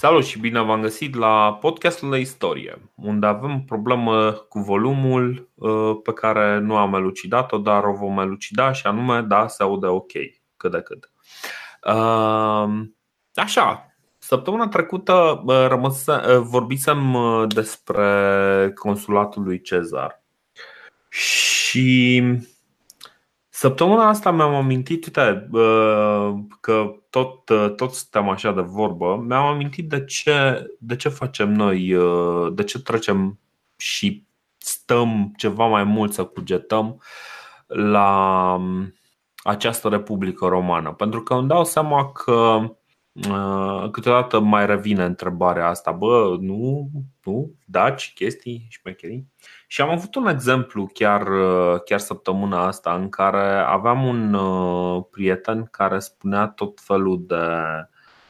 Salut și bine v-am găsit la podcastul de istorie, unde avem problemă cu volumul uh, pe care nu am elucidat-o, dar o vom elucida și anume, da, se aude ok, cât de cât. Uh, așa, săptămâna trecută uh, rămăse, vorbisem despre consulatul lui Cezar și Săptămâna asta mi-am amintit, uite, că tot, tot suntem așa de vorbă, mi-am amintit de ce, de ce facem noi, de ce trecem și stăm ceva mai mult să cugetăm la această Republică Romană. Pentru că îmi dau seama că câteodată mai revine întrebarea asta, bă, nu, nu, daci, chestii, șmecherii. Și am avut un exemplu chiar, uh, chiar săptămâna asta în care aveam un uh, prieten care spunea tot felul de,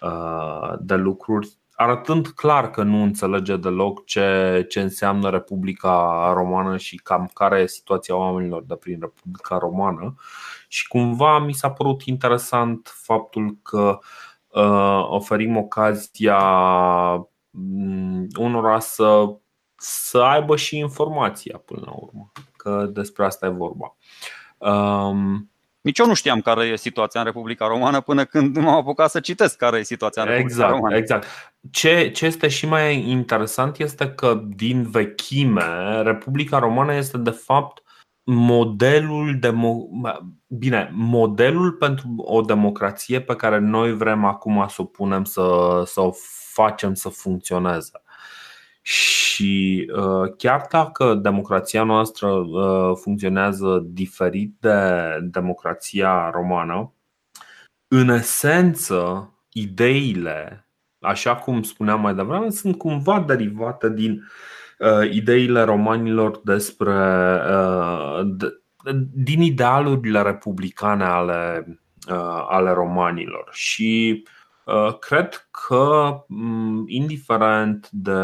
uh, de lucruri arătând clar că nu înțelege deloc ce, ce înseamnă Republica Romană și cam care e situația oamenilor de prin Republica Romană. Și cumva mi s-a părut interesant faptul că uh, oferim ocazia mm, unora să să aibă și informația până la urmă, că despre asta e vorba. Um, nici eu nu știam care e situația în Republica Romană până când m-am apucat să citesc care e situația în Republica exact, Romană. Exact. Ce, ce este și mai interesant este că din vechime Republica Romană este de fapt modelul demo- bine, modelul pentru o democrație pe care noi vrem acum să o punem să, să o facem să funcționeze. Și uh, chiar dacă democrația noastră uh, funcționează diferit de democrația romană, în esență, ideile, așa cum spuneam mai devreme, sunt cumva derivate din uh, ideile romanilor despre din idealurile republicane ale, ale romanilor. Și Uh, cred că, mm, indiferent de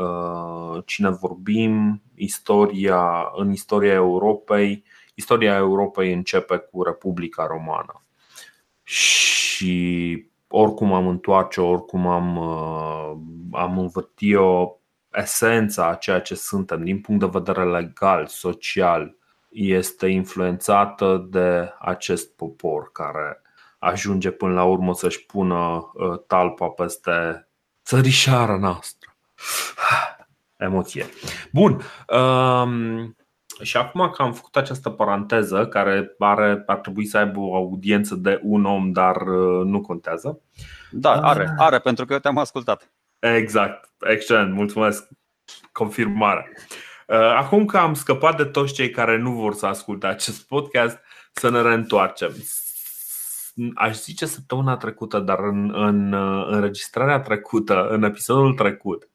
uh, cine vorbim, istoria, în istoria Europei, istoria Europei începe cu Republica Romană. Și oricum am întoarce, oricum am, uh, am învârtit-o, esența a ceea ce suntem din punct de vedere legal, social, este influențată de acest popor care ajunge până la urmă să-și pună uh, talpa peste țărișara noastră. Emoție. Bun. Um, și acum că am făcut această paranteză, care are, ar trebui să aibă o audiență de un om, dar uh, nu contează. Da, are, are, pentru că eu te-am ascultat. Exact, excelent, mulțumesc. Confirmare. Uh, acum că am scăpat de toți cei care nu vor să asculte acest podcast, să ne reîntoarcem aș zice săptămâna trecută, dar în, în înregistrarea trecută, în episodul trecut,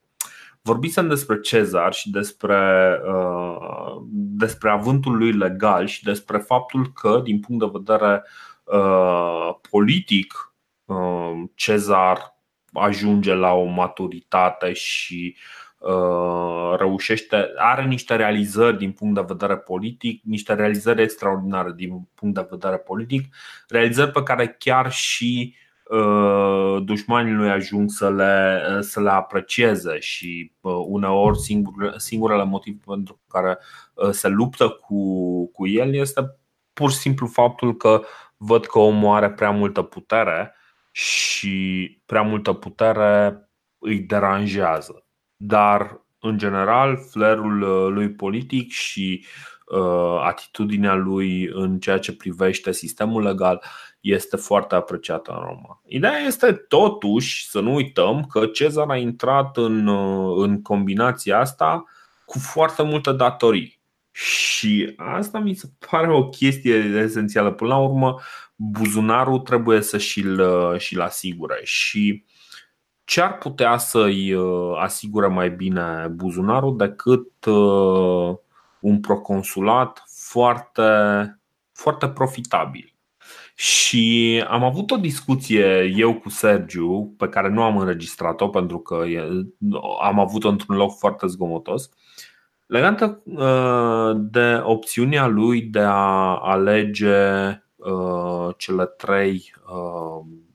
vorbisem despre Cezar și despre, uh, despre avântul lui legal și despre faptul că, din punct de vedere uh, politic, uh, Cezar ajunge la o maturitate și Uh, reușește, are niște realizări din punct de vedere politic, niște realizări extraordinare din punct de vedere politic, realizări pe care chiar și uh, dușmanii lui ajung să le, să le aprecieze și uh, uneori singur, singurele motiv pentru care se luptă cu, cu el este pur și simplu faptul că văd că omul are prea multă putere și prea multă putere îi deranjează dar în general flerul uh, lui politic și uh, atitudinea lui în ceea ce privește sistemul legal este foarte apreciată în Roma. Ideea este totuși să nu uităm că Cezar a intrat în, uh, în combinația asta cu foarte multe datorii. Și asta mi se pare o chestie esențială. Până la urmă, buzunarul trebuie să și-l, și-l asigure. Și ce ar putea să-i uh, asigure mai bine buzunarul decât uh, un proconsulat foarte, foarte profitabil. Și am avut o discuție eu cu Sergiu, pe care nu am înregistrat-o pentru că am avut-o într-un loc foarte zgomotos, legată uh, de opțiunea lui de a alege cele trei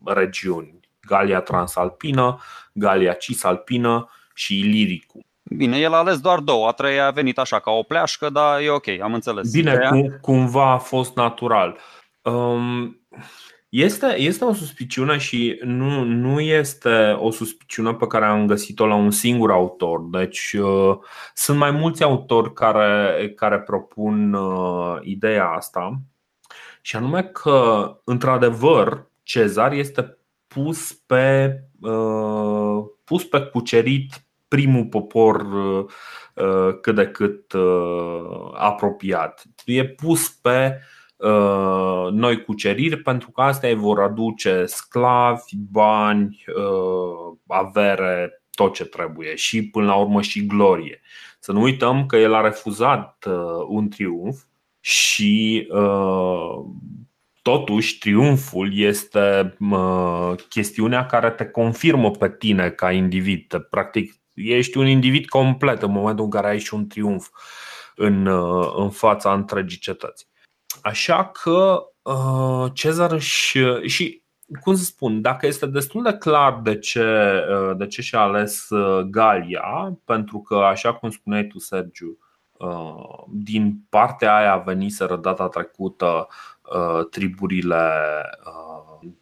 regiuni Galia Transalpină, Galia Cisalpină și Iliricum. Bine, el a ales doar două, a treia a venit așa ca o pleașcă, dar e ok, am înțeles. Bine, cum, cumva a fost natural. Um, este, este o suspiciune și nu, nu este o suspiciune pe care am găsit-o la un singur autor. Deci uh, sunt mai mulți autori care, care propun uh, ideea asta, și anume că, într-adevăr, Cezar este pus pe, uh, pus pe cucerit primul popor uh, uh, cât de cât uh, apropiat. E pus pe noi cuceriri pentru că astea îi vor aduce sclavi, bani, avere, tot ce trebuie și până la urmă și glorie. Să nu uităm că el a refuzat un triumf și Totuși, triumful este chestiunea care te confirmă pe tine ca individ. Practic, ești un individ complet în momentul în care ai și un triumf în, uh, în fața întregii cetăți. Așa că uh, Cezar își, și cum să spun, dacă este destul de clar de ce, uh, de ce și-a ales Galia, pentru că, așa cum spuneai tu, Sergiu, din partea aia veniseră data trecută triburile,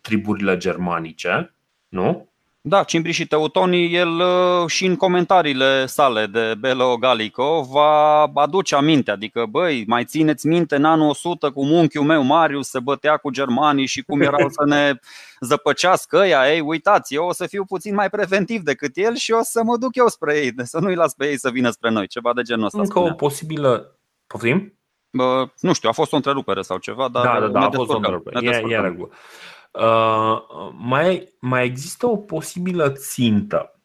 triburile germanice, nu? Da, Cimbri și Teutonii, el uh, și în comentariile sale de Belo Gallico va aduce aminte, adică băi, mai țineți minte în anul 100 cum unchiul meu Marius se bătea cu germanii și cum erau să ne zăpăcească ăia, ei, uitați, eu o să fiu puțin mai preventiv decât el și o să mă duc eu spre ei, să nu-i las pe ei să vină spre noi, ceva de genul ăsta. Încă spunea. o posibilă, poftim? Bă, nu știu, a fost o întrerupere sau ceva, dar da, da, da, a fost o întrerupere. E, e regulă. Uh, mai, mai există o posibilă țintă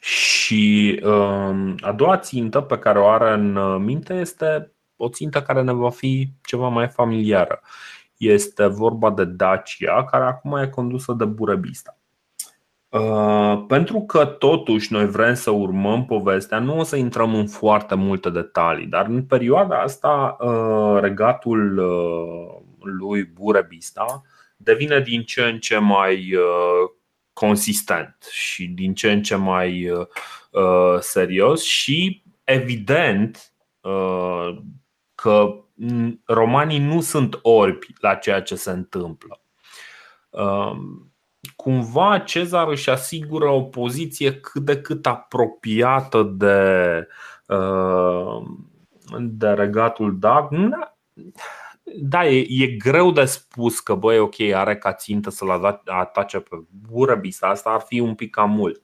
și uh, a doua țintă pe care o are în minte este o țintă care ne va fi ceva mai familiară. Este vorba de Dacia, care acum e condusă de Burebista. Uh, pentru că totuși noi vrem să urmăm povestea, nu o să intrăm în foarte multe detalii, dar în perioada asta uh, regatul uh, lui Burebista devine din ce în ce mai uh, consistent și din ce în ce mai uh, uh, serios și evident că romanii nu sunt orbi la ceea ce se întâmplă. Um, cumva Cezar își asigură o poziție cât de cât apropiată de, de regatul Dag da, e, e greu de spus că, băi, ok, are ca țintă să-l atace pe Burăbisa, asta ar fi un pic cam mult.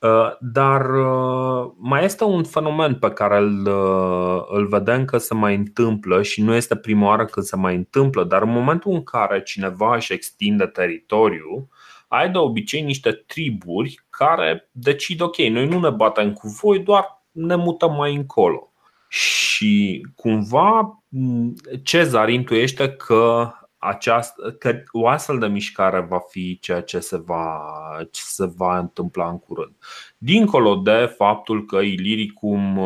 Uh, dar uh, mai este un fenomen pe care îl, uh, îl vedem că se mai întâmplă și nu este prima oară când se mai întâmplă, dar în momentul în care cineva își extinde teritoriul, ai de obicei niște triburi care decid, ok, noi nu ne batem cu voi, doar ne mutăm mai încolo. Și cumva Cezar intuiește că, această, că o astfel de mișcare va fi ceea ce se va, ce se va întâmpla în curând. Dincolo de faptul că Iliricum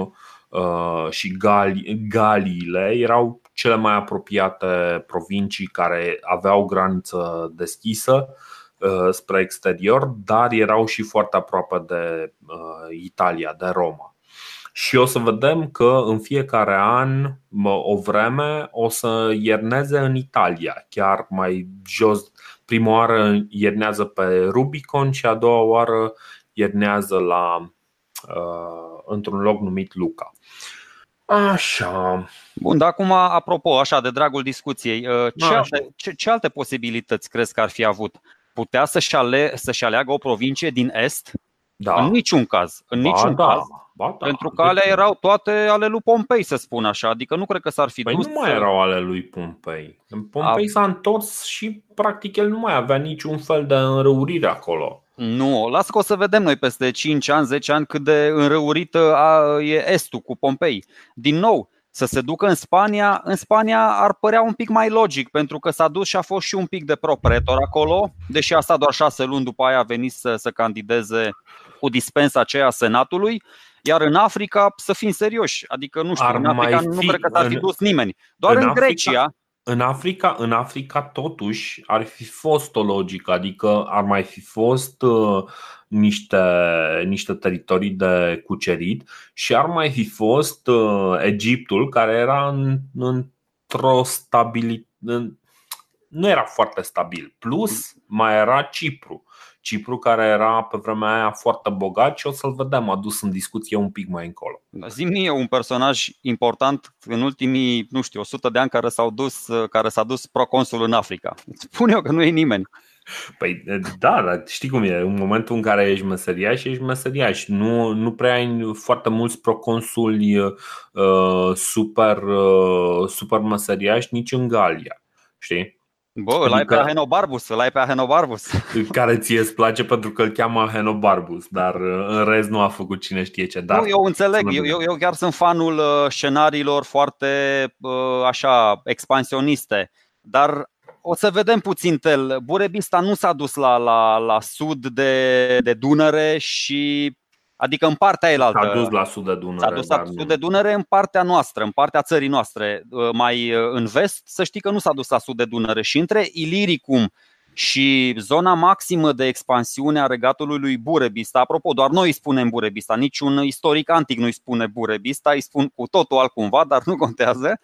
uh, și Gali, Galiile erau cele mai apropiate provincii care aveau graniță deschisă uh, spre exterior, dar erau și foarte aproape de uh, Italia, de Roma și o să vedem că în fiecare an, o vreme, o să ierneze în Italia, chiar mai jos. Prima oară iernează pe Rubicon și a doua oară iernează la, uh, într-un loc numit Luca. Așa. Bun, dar acum, apropo, așa, de dragul discuției, uh, ce, alte, ce, ce alte posibilități crezi că ar fi avut? Putea să-și, ale, să-și aleagă o provincie din Est? Da. În niciun caz. În ba, niciun da. caz. Ba, da. Pentru că alea erau toate ale lui Pompei, să spun așa. Adică nu cred că s-ar fi păi dus. nu mai erau ale lui Pompei. Pompei A... s-a întors și practic el nu mai avea niciun fel de înrăurire acolo. Nu, las că o să vedem noi peste 5 ani, 10 ani cât de înrăurită e Estul cu Pompei. Din nou, să se ducă în Spania, în Spania ar părea un pic mai logic, pentru că s-a dus și a fost și un pic de propretor acolo, deși a stat doar șase luni după aia a venit să, să candideze cu dispensa aceea Senatului. Iar în Africa, să fim serioși, adică nu știu, ar în Africa nu cred că s-ar fi dus nimeni. Doar în, în Grecia, în Africa, în Africa totuși ar fi fost o logică, adică ar mai fi fost uh, niște, niște teritorii de cucerit și ar mai fi fost uh, Egiptul care era în, într-o stabilitate nu era foarte stabil. Plus mai era Cipru. Cipru care era pe vremea aia foarte bogat și o să-l vedem adus în discuție un pic mai încolo. Zim mie un personaj important în ultimii, nu știu, 100 de ani care, s-au dus, care s-a dus proconsul în Africa. Spun eu că nu e nimeni. Păi da, dar știi cum e, în momentul în care ești meseriaș, ești meseriaș. Nu, nu prea ai foarte mulți proconsuli uh, super, uh, super meseriași nici în Galia. Știi? Bă, îl ai pe adică- Ahenobarbus, îl ai pe Ahenobarbus. Care ție îți place pentru că îl cheamă Ahenobarbus, dar uh, în rest nu a făcut cine știe ce. Dar nu, eu înțeleg, eu, eu, eu chiar sunt fanul uh, scenariilor foarte uh, așa expansioniste, dar o să vedem puțin tel. Burebista nu s-a dus la, la, la sud de, de Dunăre și Adică în partea elaltă. S-a dus la sud de Dunăre. S-a dus la sud de Dunăre în partea noastră, în partea țării noastre, uh, mai uh, în vest, să știi că nu s-a dus la sud de Dunăre. Și între Iliricum și zona maximă de expansiune a regatului lui Burebista, apropo, doar noi îi spunem Burebista, niciun istoric antic nu îi spune Burebista, îi spun cu totul altcumva, dar nu contează.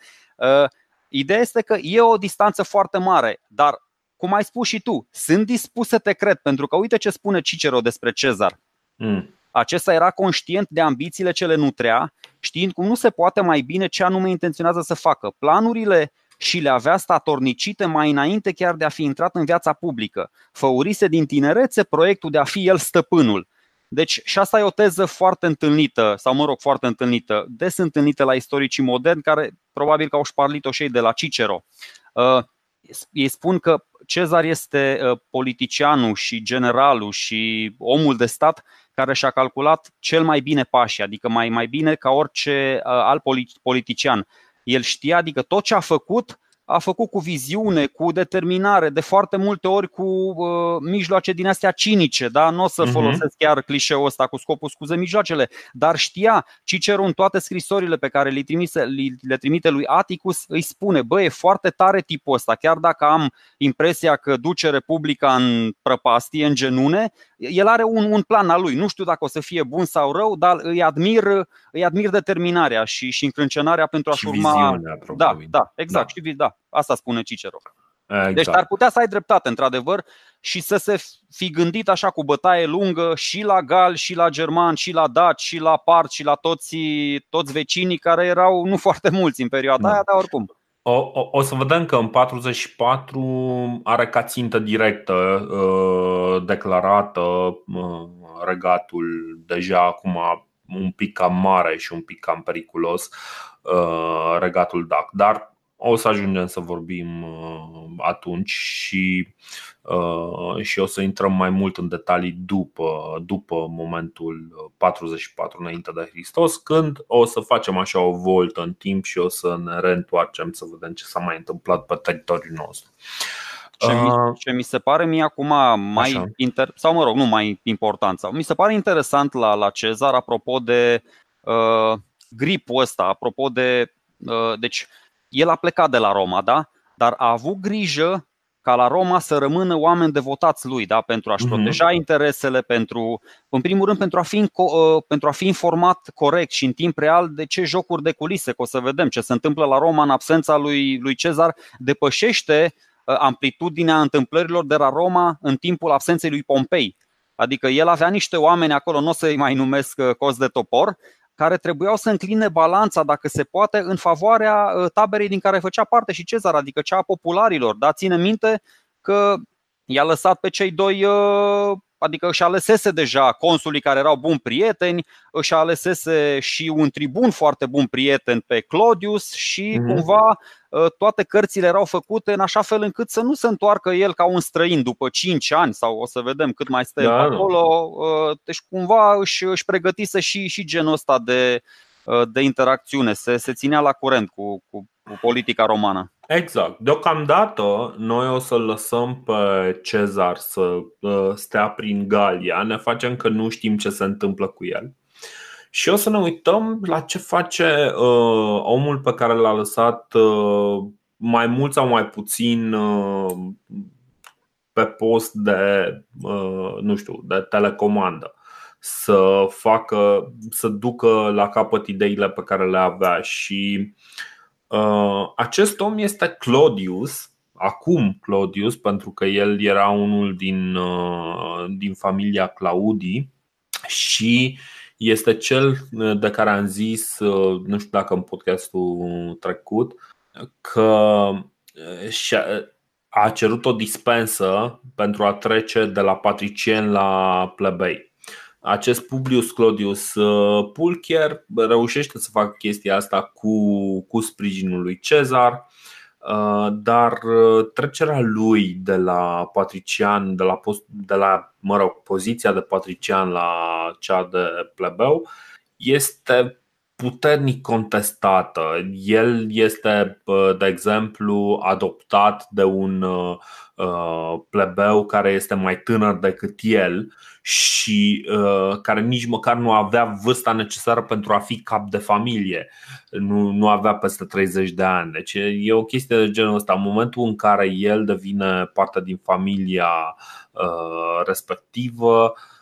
Uh, ideea este că e o distanță foarte mare, dar, cum ai spus și tu, sunt dispus să te cred, pentru că uite ce spune Cicero despre Cezar. Mm acesta era conștient de ambițiile ce le nutrea, știind cum nu se poate mai bine ce anume intenționează să facă. Planurile și le avea statornicite mai înainte chiar de a fi intrat în viața publică. Făurise din tinerețe proiectul de a fi el stăpânul. Deci și asta e o teză foarte întâlnită, sau mă rog, foarte întâlnită, des întâlnită la istoricii moderni, care probabil că au șparlit-o și ei de la Cicero. Uh, ei spun că Cezar este uh, politicianul și generalul și omul de stat care și-a calculat cel mai bine pașii, adică mai, mai bine ca orice uh, alt politician. El știa, adică tot ce a făcut, a făcut cu viziune, cu determinare, de foarte multe ori cu uh, mijloace din astea cinice, da? nu o să uh-huh. folosesc chiar clișeul ăsta cu scopul scuze mijloacele, dar știa, Cicero în toate scrisorile pe care le, trimise, le trimite lui Atticus îi spune, bă, e foarte tare tipul ăsta, chiar dacă am impresia că duce Republica în prăpastie, în genune, el are un, un plan al lui. Nu știu dacă o să fie bun sau rău, dar îi admir, îi admir determinarea și, și încrâncenarea pentru a-și urma. Viziunea, da, da, exact. Da. Și, da, asta spune Cicero. Exact. Deci ar putea să ai dreptate, într-adevăr, și să se fi gândit așa cu bătaie lungă și la gal, și la german, și la daci, și la part, și la toți, toți vecinii care erau nu foarte mulți în perioada da. aia, dar oricum. O, o, o să vedem că în 44 are ca țintă directă uh, declarată uh, regatul deja acum un pic cam mare și un pic cam periculos, uh, regatul DAC. Dar o să ajungem să vorbim uh, atunci și, uh, și o să intrăm mai mult în detalii după, după momentul 44 înainte de Hristos, când o să facem așa o voltă în timp și o să ne reîntoarcem să vedem ce s-a mai întâmplat pe teritoriul nostru. Ce mi, uh, ce mi se pare mie acum mai inter, sau mă rog, nu mai important, sau mi se pare interesant la, la Cezar apropo de uh, gripul ăsta, apropo de uh, deci el a plecat de la Roma, da? Dar a avut grijă ca la Roma să rămână oameni devotați lui, da? pentru a-și uh-huh. proteja interesele, pentru, în primul rând pentru a, fi, uh, pentru a fi informat corect și în timp real de ce jocuri de culise, că o să vedem ce se întâmplă la Roma în absența lui, lui Cezar, depășește uh, amplitudinea întâmplărilor de la Roma în timpul absenței lui Pompei. Adică el avea niște oameni acolo, nu o să-i mai numesc uh, cos de topor, care trebuiau să încline balanța, dacă se poate, în favoarea uh, taberei din care făcea parte și Cezar, adică cea a popularilor. Dar ține minte că i-a lăsat pe cei doi uh, adică își alesese deja consulii care erau buni prieteni, își alesese și un tribun foarte bun prieten pe Claudius și mm-hmm. cumva ă, toate cărțile erau făcute în așa fel încât să nu se întoarcă el ca un străin după 5 ani sau o să vedem cât mai stă da, acolo. Ă, deci cumva își, își pregătise și, și genul ăsta de, ă, de interacțiune, se, se ținea la curent cu, cu, cu politica romană. Exact. Deocamdată noi o să lăsăm pe Cezar să uh, stea prin Galia, ne facem că nu știm ce se întâmplă cu el. Și o să ne uităm la ce face uh, omul pe care l-a lăsat uh, mai mult sau mai puțin pe post de, nu știu, de telecomandă să facă, să ducă la capăt ideile pe care le avea. Și uh, acest om este Claudius, acum Claudius, pentru că el era unul din, uh, din familia Claudii și este cel de care am zis, uh, nu știu dacă în podcastul trecut, că a cerut o dispensă pentru a trece de la patricien la plebei acest Publius Claudius uh, Pulcher reușește să facă chestia asta cu, cu sprijinul lui Cezar, uh, dar uh, trecerea lui de la patrician, de la, post, de la mă rog, poziția de patrician la cea de plebeu este puternic contestată. El este, de exemplu, adoptat de un plebeu care este mai tânăr decât el și uh, care nici măcar nu avea vârsta necesară pentru a fi cap de familie. Nu, nu avea peste 30 de ani. Deci e o chestie de genul ăsta. În momentul în care el devine parte din familia uh, respectivă, uh, Uh,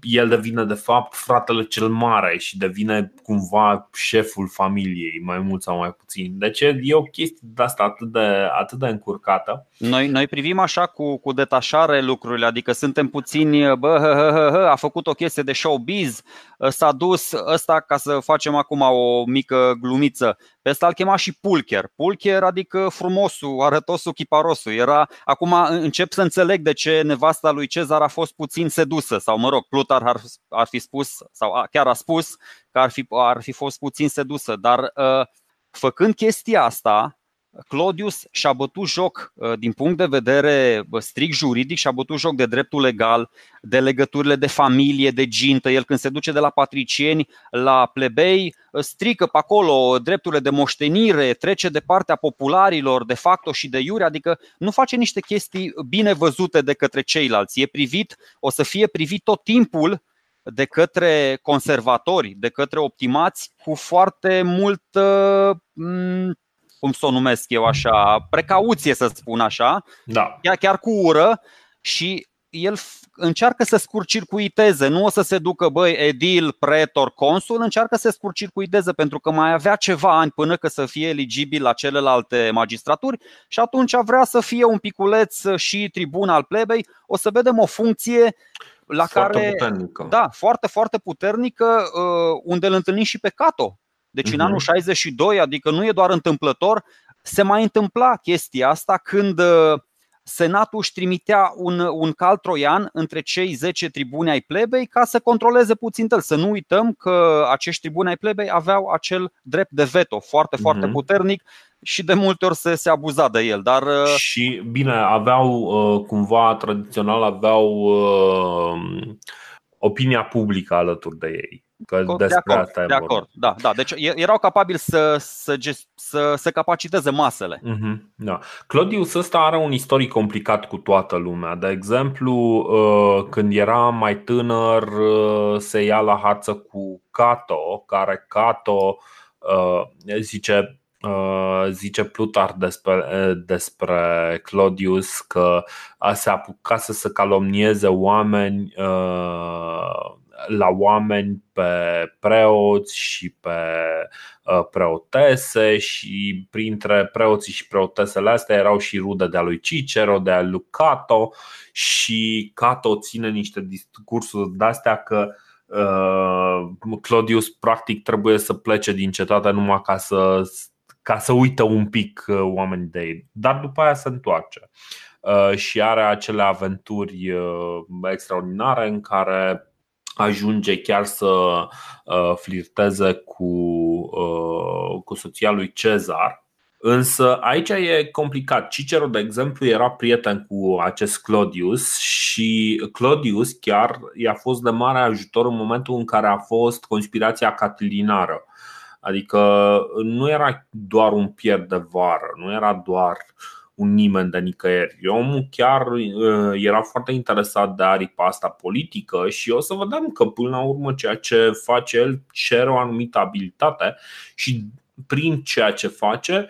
el devine de fapt fratele cel mare și devine cumva șeful familiei, mai mult sau mai puțin. Deci e o chestie de asta atât de, atât de încurcată. Noi, noi privim așa cu, cu detașare lucrurile, adică suntem puțini, bă, hă, hă, hă, a făcut o chestie de showbiz, s-a dus ăsta ca să facem acum o mică glumiță. Pe ăsta îl chema și Pulcher. Pulcher adică frumosul, arătosul, chiparosul. Era, acum încep să înțeleg de ce nevasta lui Cezar a fost puțin sedusă sau mă rog, Plutar ar, ar fi spus sau chiar a spus că ar fi, ar fi fost puțin sedusă, dar uh, făcând chestia asta, Claudius și-a bătut joc uh, din punct de vedere strict juridic, și-a bătut joc de dreptul legal, de legăturile de familie, de gintă. El când se duce de la patricieni la plebei, uh, strică pe acolo drepturile de moștenire, trece de partea popularilor de facto și de iure, adică nu face niște chestii bine văzute de către ceilalți. E privit, o să fie privit tot timpul de către conservatori, de către optimați, cu foarte mult cum să o numesc eu așa, precauție să spun așa, da. chiar, chiar cu ură și el încearcă să scurcircuiteze, nu o să se ducă, băi, edil, pretor, consul, încearcă să scurcircuiteze pentru că mai avea ceva ani până că să fie eligibil la celelalte magistraturi și atunci vrea să fie un piculeț și tribun al plebei. O să vedem o funcție la foarte care, puternică. da, foarte, foarte puternică, uh, unde îl întâlnim și pe Cato, deci în anul 62, mhm. adică nu e doar întâmplător, se mai întâmpla chestia asta când uh, Senatul își trimitea un, un cal troian între cei 10 tribuni ai plebei ca să controleze puțin el. Să nu uităm că acești tribuni ai plebei aveau acel drept de veto foarte, foarte mm-hmm. puternic și de multe ori se, se abuza de el. Dar... Uh, și bine, aveau uh, cumva tradițional aveau uh, opinia publică alături de ei. Că de despre acord, asta e de acord. Da, da. Deci erau capabili să, să, să, să capaciteze masele. Mm-hmm, da. Claudius ăsta are un istoric complicat cu toată lumea. De exemplu, uh, când era mai tânăr, uh, se ia la hață cu Cato, care Cato uh, zice zice Plutar despre, despre Claudius că se apucase să calomnieze oameni la oameni pe preoți și pe uh, preotese și printre preoții și preotesele astea erau și rude de-a lui Cicero, de-a lui Cato și Cato ține niște discursuri de-astea că uh, Claudius practic trebuie să plece din cetate numai ca să, ca să uită un pic uh, oamenii de ei, dar după aia se întoarce. Și are acele aventuri extraordinare în care ajunge chiar să uh, flirteze cu, uh, cu soția lui Cezar. Însă aici e complicat. Cicero, de exemplu, era prieten cu acest Claudius și Claudius chiar i-a fost de mare ajutor în momentul în care a fost conspirația catilinară. Adică nu era doar un pierd de vară, nu era doar uh, un nimeni de nicăieri. Omul chiar uh, era foarte interesat de aripa asta politică și o să vedem că până la urmă ceea ce face el cere o anumită abilitate și prin ceea ce face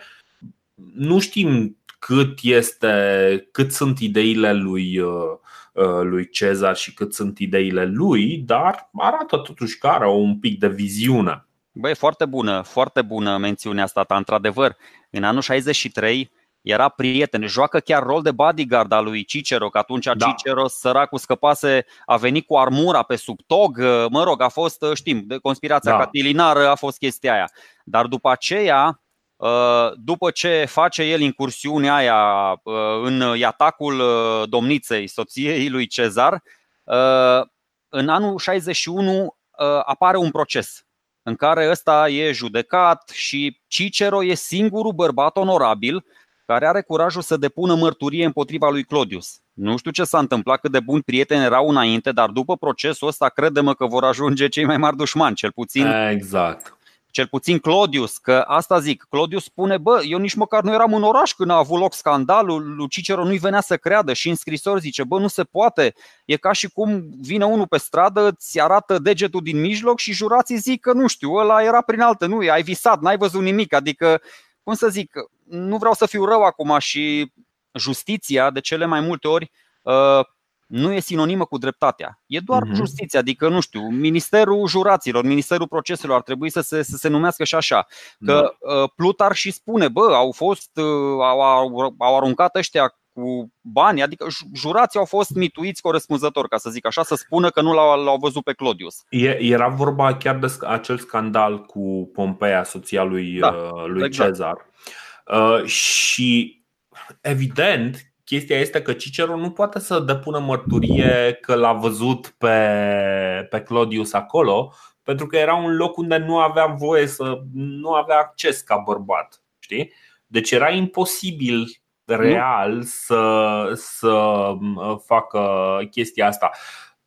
nu știm cât, este, cât sunt ideile lui, lui Cezar și cât sunt ideile lui, dar arată totuși că are un pic de viziune. Băi, foarte bună, foarte bună mențiunea asta ta, într-adevăr. În anul 63 era prieten, joacă chiar rol de bodyguard al lui Cicero, că atunci da. Cicero, săracul scăpase, a venit cu armura pe sub tog, mă rog, a fost, știm, de conspirația da. catilinară a fost chestia aia. Dar după aceea, ă, după ce face el incursiunea aia ă, în atacul ă, domniței, soției lui Cezar, în anul 61 apare un proces în care ăsta e judecat și Cicero e singurul bărbat onorabil care are curajul să depună mărturie împotriva lui Claudius. Nu știu ce s-a întâmplat, cât de buni prieteni erau înainte, dar după procesul ăsta credem că vor ajunge cei mai mari dușmani, cel puțin. Exact. Cel puțin Claudius, că asta zic, Claudius spune, bă, eu nici măcar nu eram în oraș când a avut loc scandalul, lui Cicero nu-i venea să creadă și în scrisori zice, bă, nu se poate, e ca și cum vine unul pe stradă, ți arată degetul din mijloc și jurații zic că nu știu, ăla era prin altă, nu, ai visat, n-ai văzut nimic, adică, cum să zic, nu vreau să fiu rău acum și justiția de cele mai multe ori uh, nu e sinonimă cu dreptatea. E doar uh-huh. justiția, adică, nu știu, Ministerul Juraților, Ministerul Proceselor ar trebui să se, să se numească și așa. Că da. Plutar și spune, bă, au fost, uh, au, au, au aruncat ăștia cu bani, adică jurații au fost mituiți corespunzător, ca să zic așa, să spună că nu l-au, l-au văzut pe Claudius. Era vorba chiar de acel scandal cu Pompeia, soția lui, da, lui exact. Cezar. Uh, și evident, chestia este că Cicero nu poate să depună mărturie că l-a văzut pe, pe Claudius acolo, pentru că era un loc unde nu avea voie să nu avea acces ca bărbat. Știi? Deci era imposibil real să, să uh, facă chestia asta.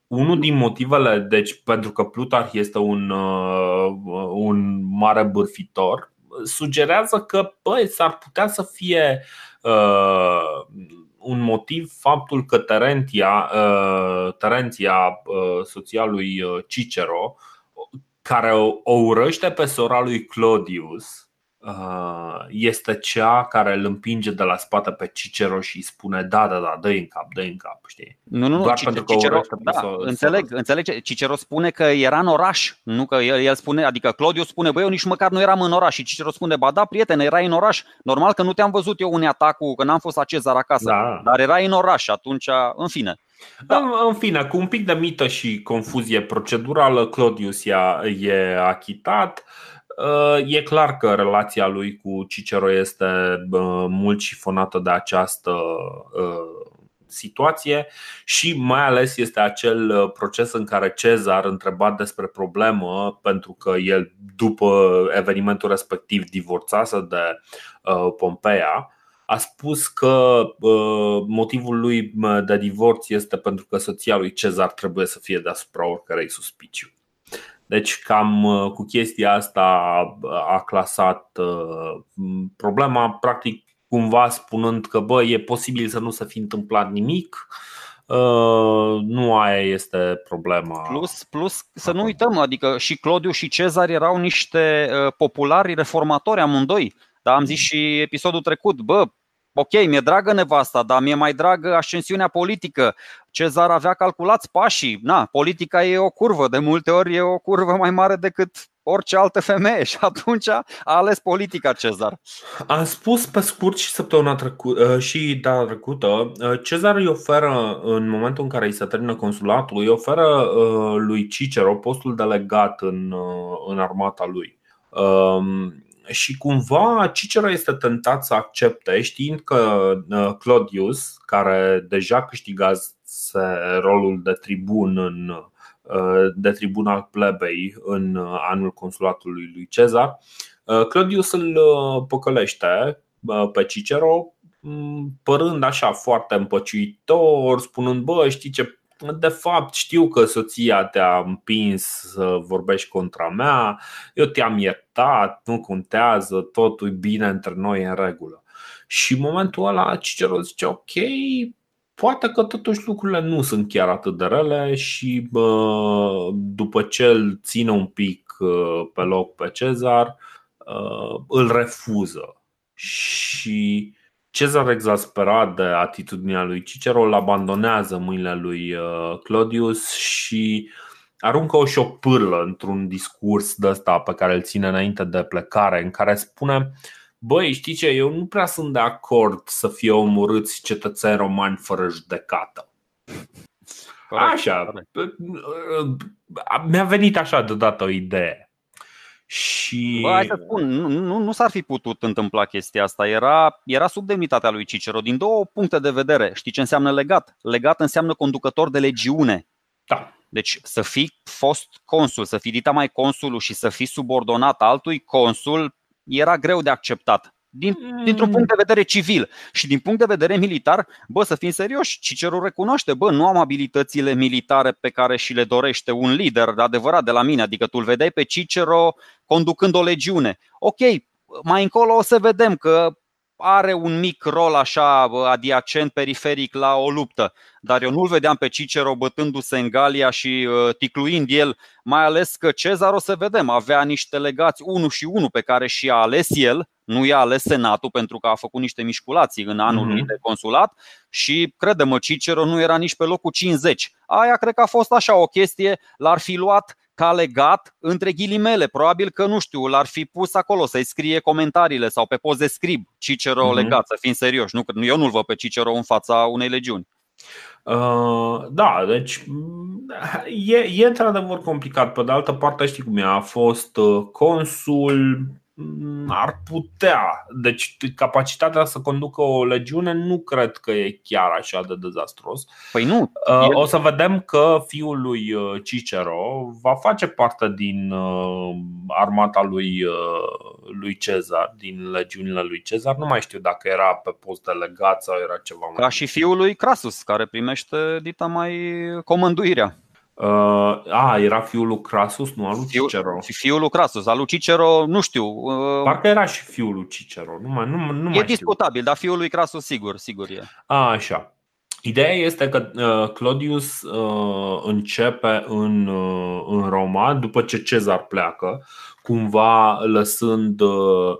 Unul din motivele, deci pentru că Plutarh este un, uh, un mare bârfitor, sugerează că băi, s-ar putea să fie uh, un motiv faptul că Terentia, uh, Terentia uh, soția lui uh, Cicero, care o, o urăște pe sora lui Claudius, Uh, este cea care îl împinge de la spate pe Cicero și îi spune da, da, da, dă în cap, dă în cap, știi? Nu, nu, Doar Cicero, pentru că Cicero, da, să, înțeleg, să... înțeleg. Cicero spune că era în oraș, nu că el, el spune, adică Claudiu spune, băi, eu nici măcar nu eram în oraș și Cicero spune, ba da, prietene, erai în oraș. Normal că nu te-am văzut eu un atacul, că n-am fost la Cezar acasă, da. dar erai în oraș atunci, în fine. Da. În, în fine, cu un pic de mită și confuzie procedurală, Claudius e achitat. E clar că relația lui cu Cicero este mult șifonată de această situație și mai ales este acel proces în care Cezar întrebat despre problemă pentru că el după evenimentul respectiv divorțase de Pompeia a spus că motivul lui de divorț este pentru că soția lui Cezar trebuie să fie deasupra oricărei suspiciu. Deci cam uh, cu chestia asta a clasat uh, problema, practic cumva spunând că bă, e posibil să nu se fi întâmplat nimic, Uh, nu aia este problema. Plus, plus să nu uităm, adică și Claudiu și Cezar erau niște uh, populari reformatori amândoi. Dar am zis și episodul trecut, bă, ok, mi-e dragă nevasta, dar mi-e mai dragă ascensiunea politică. Cezar avea calculați pașii. Na, politica e o curvă, de multe ori e o curvă mai mare decât orice altă femeie și atunci a ales politica Cezar. Am spus pe scurt și săptămâna trecută uh, și data trecută, uh, Cezar îi oferă în momentul în care îi se termină consulatul, îi oferă uh, lui Cicero postul delegat în, în armata lui. Um, și cumva Cicero este tentat să accepte, știind că uh, Claudius, care deja câștigase rolul de tribun în, uh, de tribun al plebei în anul consulatului lui Cezar, uh, Claudius îl păcălește pe Cicero, părând așa foarte împăciuitor, spunând, bă, știi ce de fapt știu că soția te-a împins să vorbești contra mea, eu te-am iertat, nu contează, totul e bine între noi în regulă. Și în momentul ăla Cicero zice ok, poate că totuși lucrurile nu sunt chiar atât de rele și bă, după ce îl ține un pic pe loc pe Cezar, îl refuză și Cezar exasperat de atitudinea lui Cicero îl abandonează mâinile lui Claudius și aruncă o șopârlă într-un discurs de ăsta pe care îl ține înainte de plecare în care spune Băi, știi ce, eu nu prea sunt de acord să fie omorâți cetățeni romani fără judecată. Corect, Așa, corect. mi-a venit așa deodată o idee și... Bă, hai să spun, nu, nu, nu s-ar fi putut întâmpla chestia asta. Era, era sub demnitatea lui Cicero din două puncte de vedere. Știi ce înseamnă legat? Legat înseamnă conducător de legiune. Da. Deci să fii fost consul, să fii dita mai consulul și să fii subordonat altui consul era greu de acceptat. Din, mm. dintr-un punct de vedere civil și din punct de vedere militar, bă, să fim serioși, Cicero recunoaște, bă, nu am abilitățile militare pe care și le dorește un lider adevărat de la mine, adică tu îl vedeai pe Cicero conducând o legiune. Ok, mai încolo o să vedem că are un mic rol așa adiacent, periferic la o luptă, dar eu nu-l vedeam pe Cicero bătându-se în Galia și uh, ticluind el, mai ales că Cezar, o să vedem, avea niște legați unul și unul pe care și a ales el, nu i-a ales senatul pentru că a făcut niște mișculații în anul mm-hmm. de consulat și, crede-mă, Cicero nu era nici pe locul 50. Aia cred că a fost așa o chestie, l-ar fi luat ca legat între ghilimele. Probabil că, nu știu, l-ar fi pus acolo să-i scrie comentariile sau pe poze scrib Cicero mm-hmm. legat, să fim serioși. Nu, eu nu-l văd pe Cicero în fața unei legiuni. Uh, da, deci e, e într-adevăr complicat. Pe de altă parte, știi cum e, a fost uh, consul, Mm, ar putea. Deci capacitatea să conducă o legiune nu cred că e chiar așa de dezastros. Păi nu. Uh, o să vedem că fiul lui uh, Cicero va face parte din uh, armata lui, lui Cezar, din legiunile lui Cezar. Nu mai știu dacă era pe post de legat sau era ceva mai. Ca și fiul lui Crasus, care primește dita mai comânduirea. Uh, a, era fiul lui Crasus, nu al lui Cicero. Fiul lui Crasus, al lui Cicero, nu știu. Uh, Parcă era și fiul lui Cicero, nu mai, nu, nu E mai discutabil, dar fiul lui Crasus sigur, sigur e. A, așa. Ideea este că uh, Claudius uh, începe în, uh, în Roma după ce Cezar pleacă, cumva lăsând uh, Uh,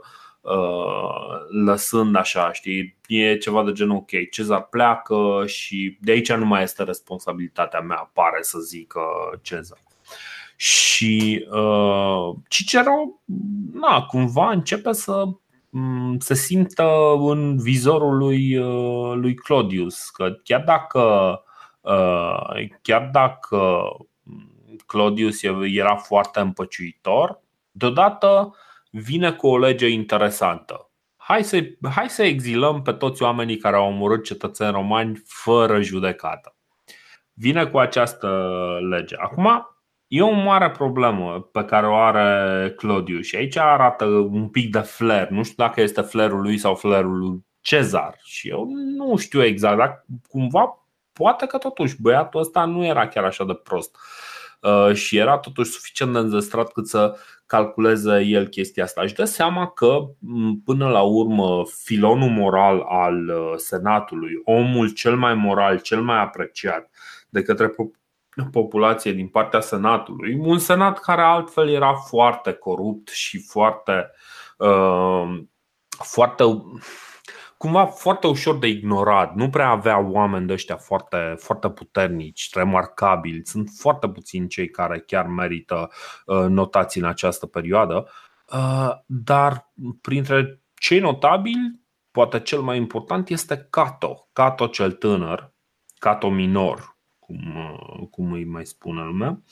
lăsând așa, știi, e ceva de genul ok, Cezar pleacă și de aici nu mai este responsabilitatea mea, pare să zică Cezar. Și uh, Cicero, na, cumva începe să mm, se simtă în vizorul lui, uh, lui Claudius, că chiar dacă uh, chiar dacă Claudius era foarte împăciuitor, deodată vine cu o lege interesantă. Hai să, hai să exilăm pe toți oamenii care au omorât cetățeni romani fără judecată. Vine cu această lege. Acum, e o mare problemă pe care o are Claudiu și aici arată un pic de flair. Nu știu dacă este flairul lui sau flairul lui Cezar și eu nu știu exact, dar cumva poate că totuși băiatul ăsta nu era chiar așa de prost uh, și era totuși suficient de înzestrat cât să calculeze el chestia asta. Își dă seama că, până la urmă, filonul moral al uh, Senatului, omul cel mai moral, cel mai apreciat de către populație din partea Senatului, un Senat care altfel era foarte corupt și foarte, uh, foarte cumva foarte ușor de ignorat. Nu prea avea oameni de ăștia foarte, foarte puternici, remarcabili. Sunt foarte puțini cei care chiar merită uh, notații în această perioadă. Uh, dar printre cei notabili, poate cel mai important este Cato. Cato cel tânăr, Cato minor, cum, uh, cum îi mai spune lumea.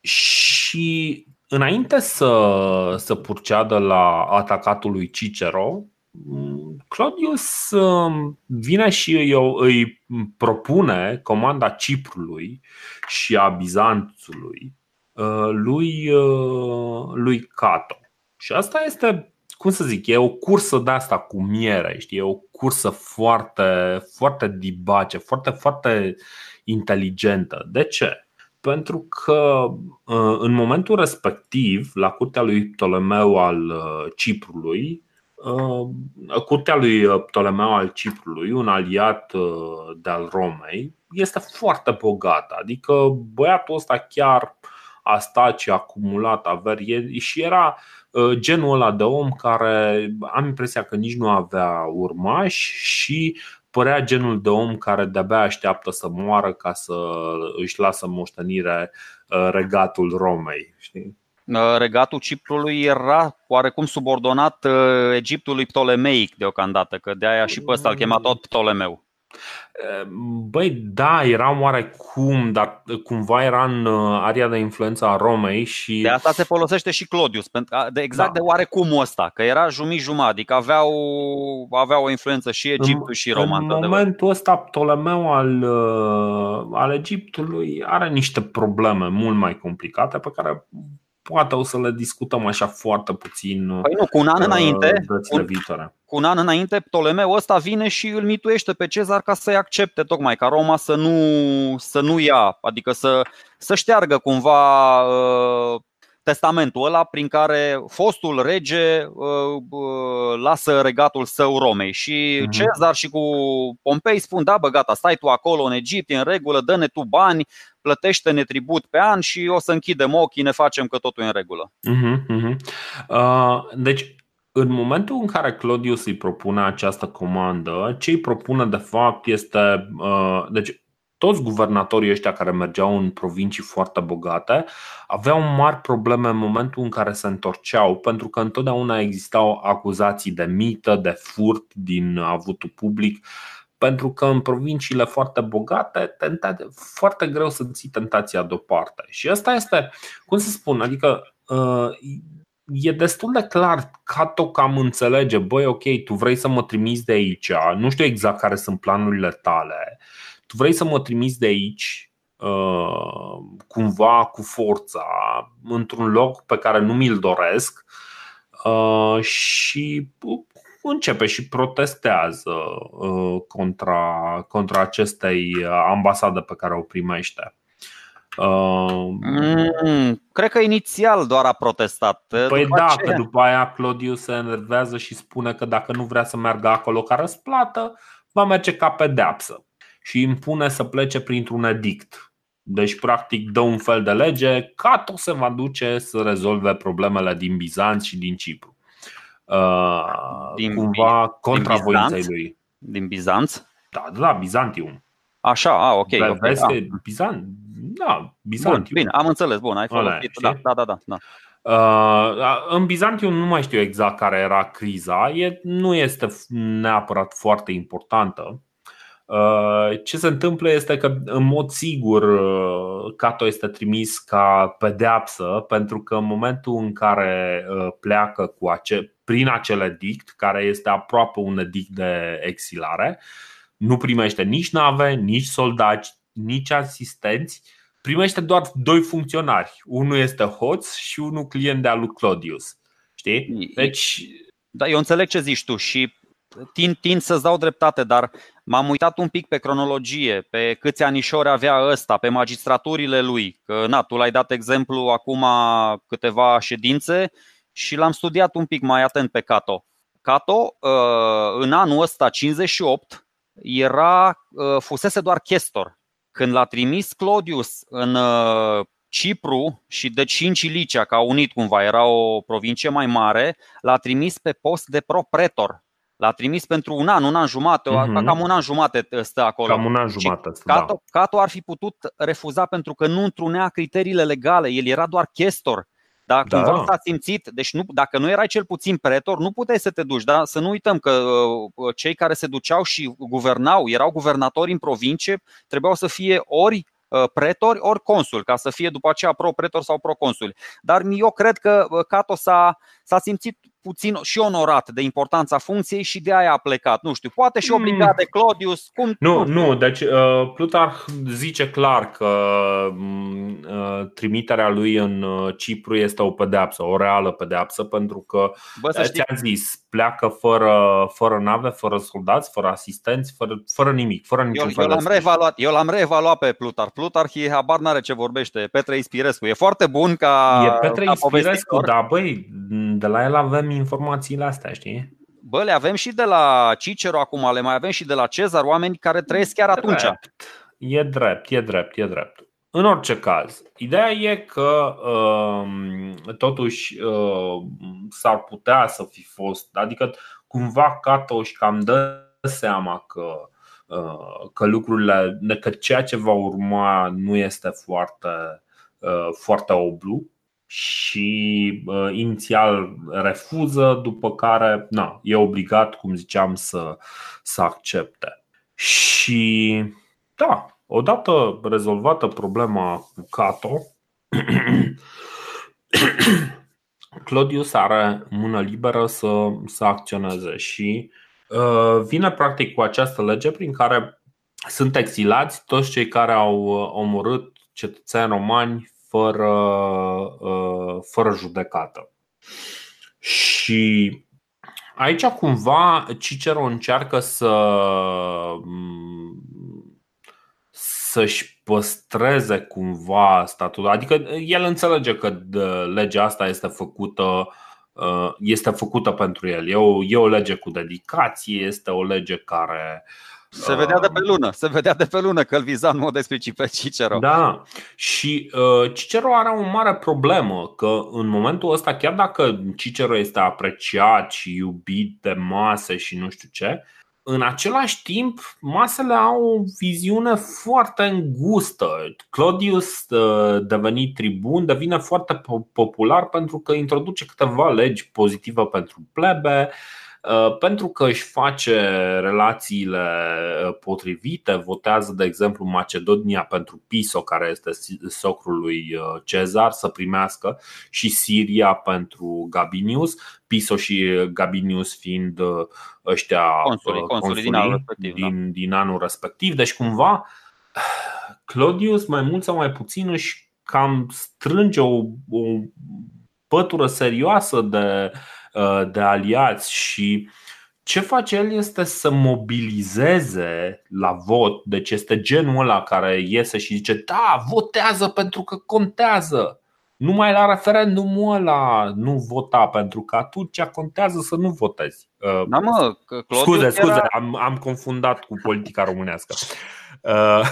Și înainte să, să purceadă la atacatul lui Cicero, Claudius um, vine și îi, îi propune comanda Ciprului și a Bizanțului uh, lui, uh, lui Cato. Și asta este, cum să zic, e o cursă de asta cu miere, știi? E o cursă foarte, foarte dibace, foarte, foarte inteligentă. De ce? Pentru că uh, în momentul respectiv, la curtea lui Ptolemeu al Ciprului, Uh, curtea lui uh, Ptolemeu al Ciprului, un aliat uh, de al Romei, este foarte bogată. Adică băiatul ăsta chiar a stat și a acumulat averi și era genul ăla de om care am impresia că nici nu avea urmași și părea genul de om care de-abia așteaptă să moară ca să își lasă moștenire regatul Romei. Știi? Regatul Ciprului era oarecum subordonat Egiptului Ptolemeic deocamdată, că de aia și pe ăsta îl chema tot Ptolemeu. Băi, da, era oarecum, dar cumva era în uh, area de influență a Romei și... De asta se folosește și Clodius, de exact da. de oarecum ăsta, că era jumii jumătate, adică avea o, avea o influență și Egiptul și Roma. În momentul ăsta, Ptolemeu al, uh, al Egiptului are niște probleme mult mai complicate pe care poate o să le discutăm așa foarte puțin păi nu, cu un an uh, înainte, cu, viitoare. cu un an înainte Ptolemeu ăsta vine și îl mituiește pe Cezar ca să-i accepte tocmai ca Roma să nu, să nu ia, adică să, să șteargă cumva uh, testamentul ăla prin care fostul rege uh, uh, lasă regatul său Romei și uh-huh. Cezar și cu Pompei spun da bă gata, stai tu acolo în Egipt, în regulă, dă-ne tu bani, plătește-ne tribut pe an și o să închidem ochii, ne facem că totul e în regulă. Uh-huh, uh-huh. Uh, deci în momentul în care Claudius îi propune această comandă, ce îi propune de fapt este. Uh, deci, toți guvernatorii ăștia care mergeau în provincii foarte bogate aveau mari probleme în momentul în care se întorceau, pentru că întotdeauna existau acuzații de mită, de furt din avutul public, pentru că în provinciile foarte bogate tenta, foarte greu să ții tentația deoparte. Și asta este, cum să spun, adică uh, e destul de clar ca tot cam înțelege, băi, ok, tu vrei să mă trimiți de aici, nu știu exact care sunt planurile tale, tu vrei să mă trimiți de aici uh, cumva cu forța într-un loc pe care nu mi-l doresc uh, și începe și protestează uh, contra, contra acestei ambasade pe care o primește. Mm, cred că inițial doar a protestat. Păi după da, aceea... că după aia Claudius se enervează și spune că dacă nu vrea să meargă acolo ca răsplată, va merge ca pedeapsă și impune să plece printr-un edict. Deci, practic, dă un fel de lege, Cato se va duce să rezolve problemele din Bizanț și din Cipru. Uh, din, cumva contra din voinței lui. Din Bizanț? Da, da, Bizantium. Așa, a, ok. okay vezi că Bizan, da, Bizantium. Bun, bine, am înțeles, bun, ai folosit. Da, da, da, da, da. Uh, în Bizantium nu mai știu exact care era criza, e, nu este neapărat foarte importantă. Uh, ce se întâmplă este că, în mod sigur, uh, Cato este trimis ca pedeapsă, pentru că în momentul în care uh, pleacă cu ace- prin acel edict, care este aproape un edict de exilare, nu primește nici nave, nici soldați, nici asistenți, primește doar doi funcționari. Unul este hoț și unul client de al lui Claudius. Știi? Deci. Da, eu înțeleg ce zici tu și tind, tind să-ți dau dreptate, dar m-am uitat un pic pe cronologie, pe câți anișori avea ăsta, pe magistraturile lui. Că, na, tu l-ai dat exemplu acum câteva ședințe și l-am studiat un pic mai atent pe Cato. Cato, uh, în anul ăsta 58, era, uh, fusese doar chestor. Când l-a trimis Claudius în uh, Cipru și deci în Cilicia, ca unit cumva, era o provincie mai mare, l-a trimis pe post de propretor, L-a trimis pentru un an, un an jumate, uh-huh. cam un an jumate stă acolo. Cam un an jumate. Stă, Cato, da. Cato ar fi putut refuza pentru că nu întrunea criteriile legale, el era doar chestor. Da, da. cumva s-a simțit, deci nu, dacă nu erai cel puțin pretor, nu puteai să te duci, da? Să nu uităm că uh, cei care se duceau și guvernau, erau guvernatori în provincie, trebuiau să fie ori uh, pretori, ori consul, ca să fie după aceea pro-pretor sau pro-consul. Dar eu cred că uh, Cato s-a, s-a simțit puțin și onorat de importanța funcției și de aia a plecat. Nu știu, poate și obligat de Claudius. Cum, nu, nu, deci uh, Plutarh zice clar că mm, uh, trimiterea lui în uh, Cipru este o pedeapsă, o reală pedeapsă, pentru că Bă, să ți-am zis, pleacă fără, fără nave, fără soldați, fără asistenți, fără, fără nimic, fără niciun eu, fel eu l-am reevaluat, eu l-am reevaluat pe Plutarh. Plutarh e habar n-are ce vorbește, Petre Ispirescu. E foarte bun ca E Petre Ispirescu, da, băi, de la el avem informațiile astea, știi? Bă, le avem și de la Cicero acum, le mai avem și de la Cezar, oameni care trăiesc chiar atunci. Drept. E drept, e drept, e drept. în orice caz, ideea e că uh, totuși uh, s-ar putea să fi fost, adică cumva Catoș cam dă seama că, uh, că lucrurile, că ceea ce va urma nu este foarte, uh, foarte oblu și uh, inițial refuză, după care na, e obligat, cum ziceam, să, să accepte. Și da, Odată rezolvată problema cu Cato, Claudius are mână liberă să, să acționeze și uh, vine practic cu această lege prin care sunt exilați toți cei care au uh, omorât cetățeni romani fără, uh, fără judecată. Și aici cumva Cicero încearcă să să-și păstreze cumva statutul. Adică el înțelege că legea asta este făcută uh, este făcută pentru el. E o, e o lege cu dedicație, este o lege care se vedea de pe uh, lună, se vedea de pe lună că îl viza în mod explicit pe Cicero. Da, și uh, Cicero are o mare problemă că în momentul ăsta, chiar dacă Cicero este apreciat și iubit de mase și nu știu ce, în același timp, masele au o viziune foarte îngustă. Claudius, ă, devenit tribun, devine foarte popular pentru că introduce câteva legi pozitive pentru plebe, Uh, pentru că își face relațiile uh, potrivite, votează, de exemplu, Macedonia pentru Piso, care este socrul lui uh, Cezar, să primească, și Siria pentru Gabinius, Piso și Gabinius fiind ăștia consuli, consuli din, anul respectiv, din, da. din anul respectiv. Deci, cumva, Claudius, mai mult sau mai puțin, își cam strânge o, o pătură serioasă de uh, Uh, de aliați și ce face el este să mobilizeze la vot, deci este genul ăla care iese și zice da, votează pentru că contează. Numai la referendumul ăla nu vota pentru că atunci contează să nu votezi. Uh, da, mă, scuze, scuze, era... am, am confundat cu politica românească. Uh,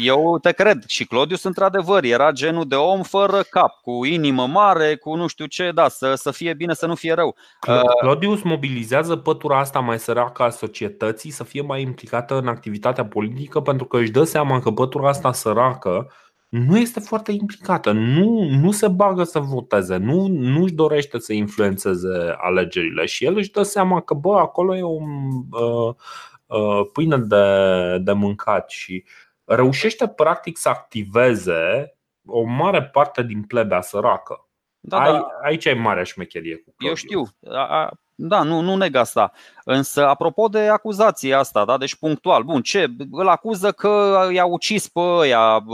Eu te cred și Claudius într-adevăr era genul de om fără cap, cu inimă mare, cu nu știu ce, da, să, să fie bine, să nu fie rău. Uh, Claudius mobilizează pătura asta mai săracă a societății să fie mai implicată în activitatea politică pentru că își dă seama că pătura asta săracă nu este foarte implicată, nu, nu se bagă să voteze, nu, nu își dorește să influențeze alegerile și el își dă seama că bă, acolo e o uh, uh, pâine de, de mâncat și reușește practic să activeze o mare parte din plebea săracă. Da, Ai, da. Aici e marea șmecherie cu Claudiu. Eu știu, da, nu, nu neg asta. Însă, apropo de acuzația asta, da, deci punctual, bun, ce? Îl acuză că i-a ucis pe ăia,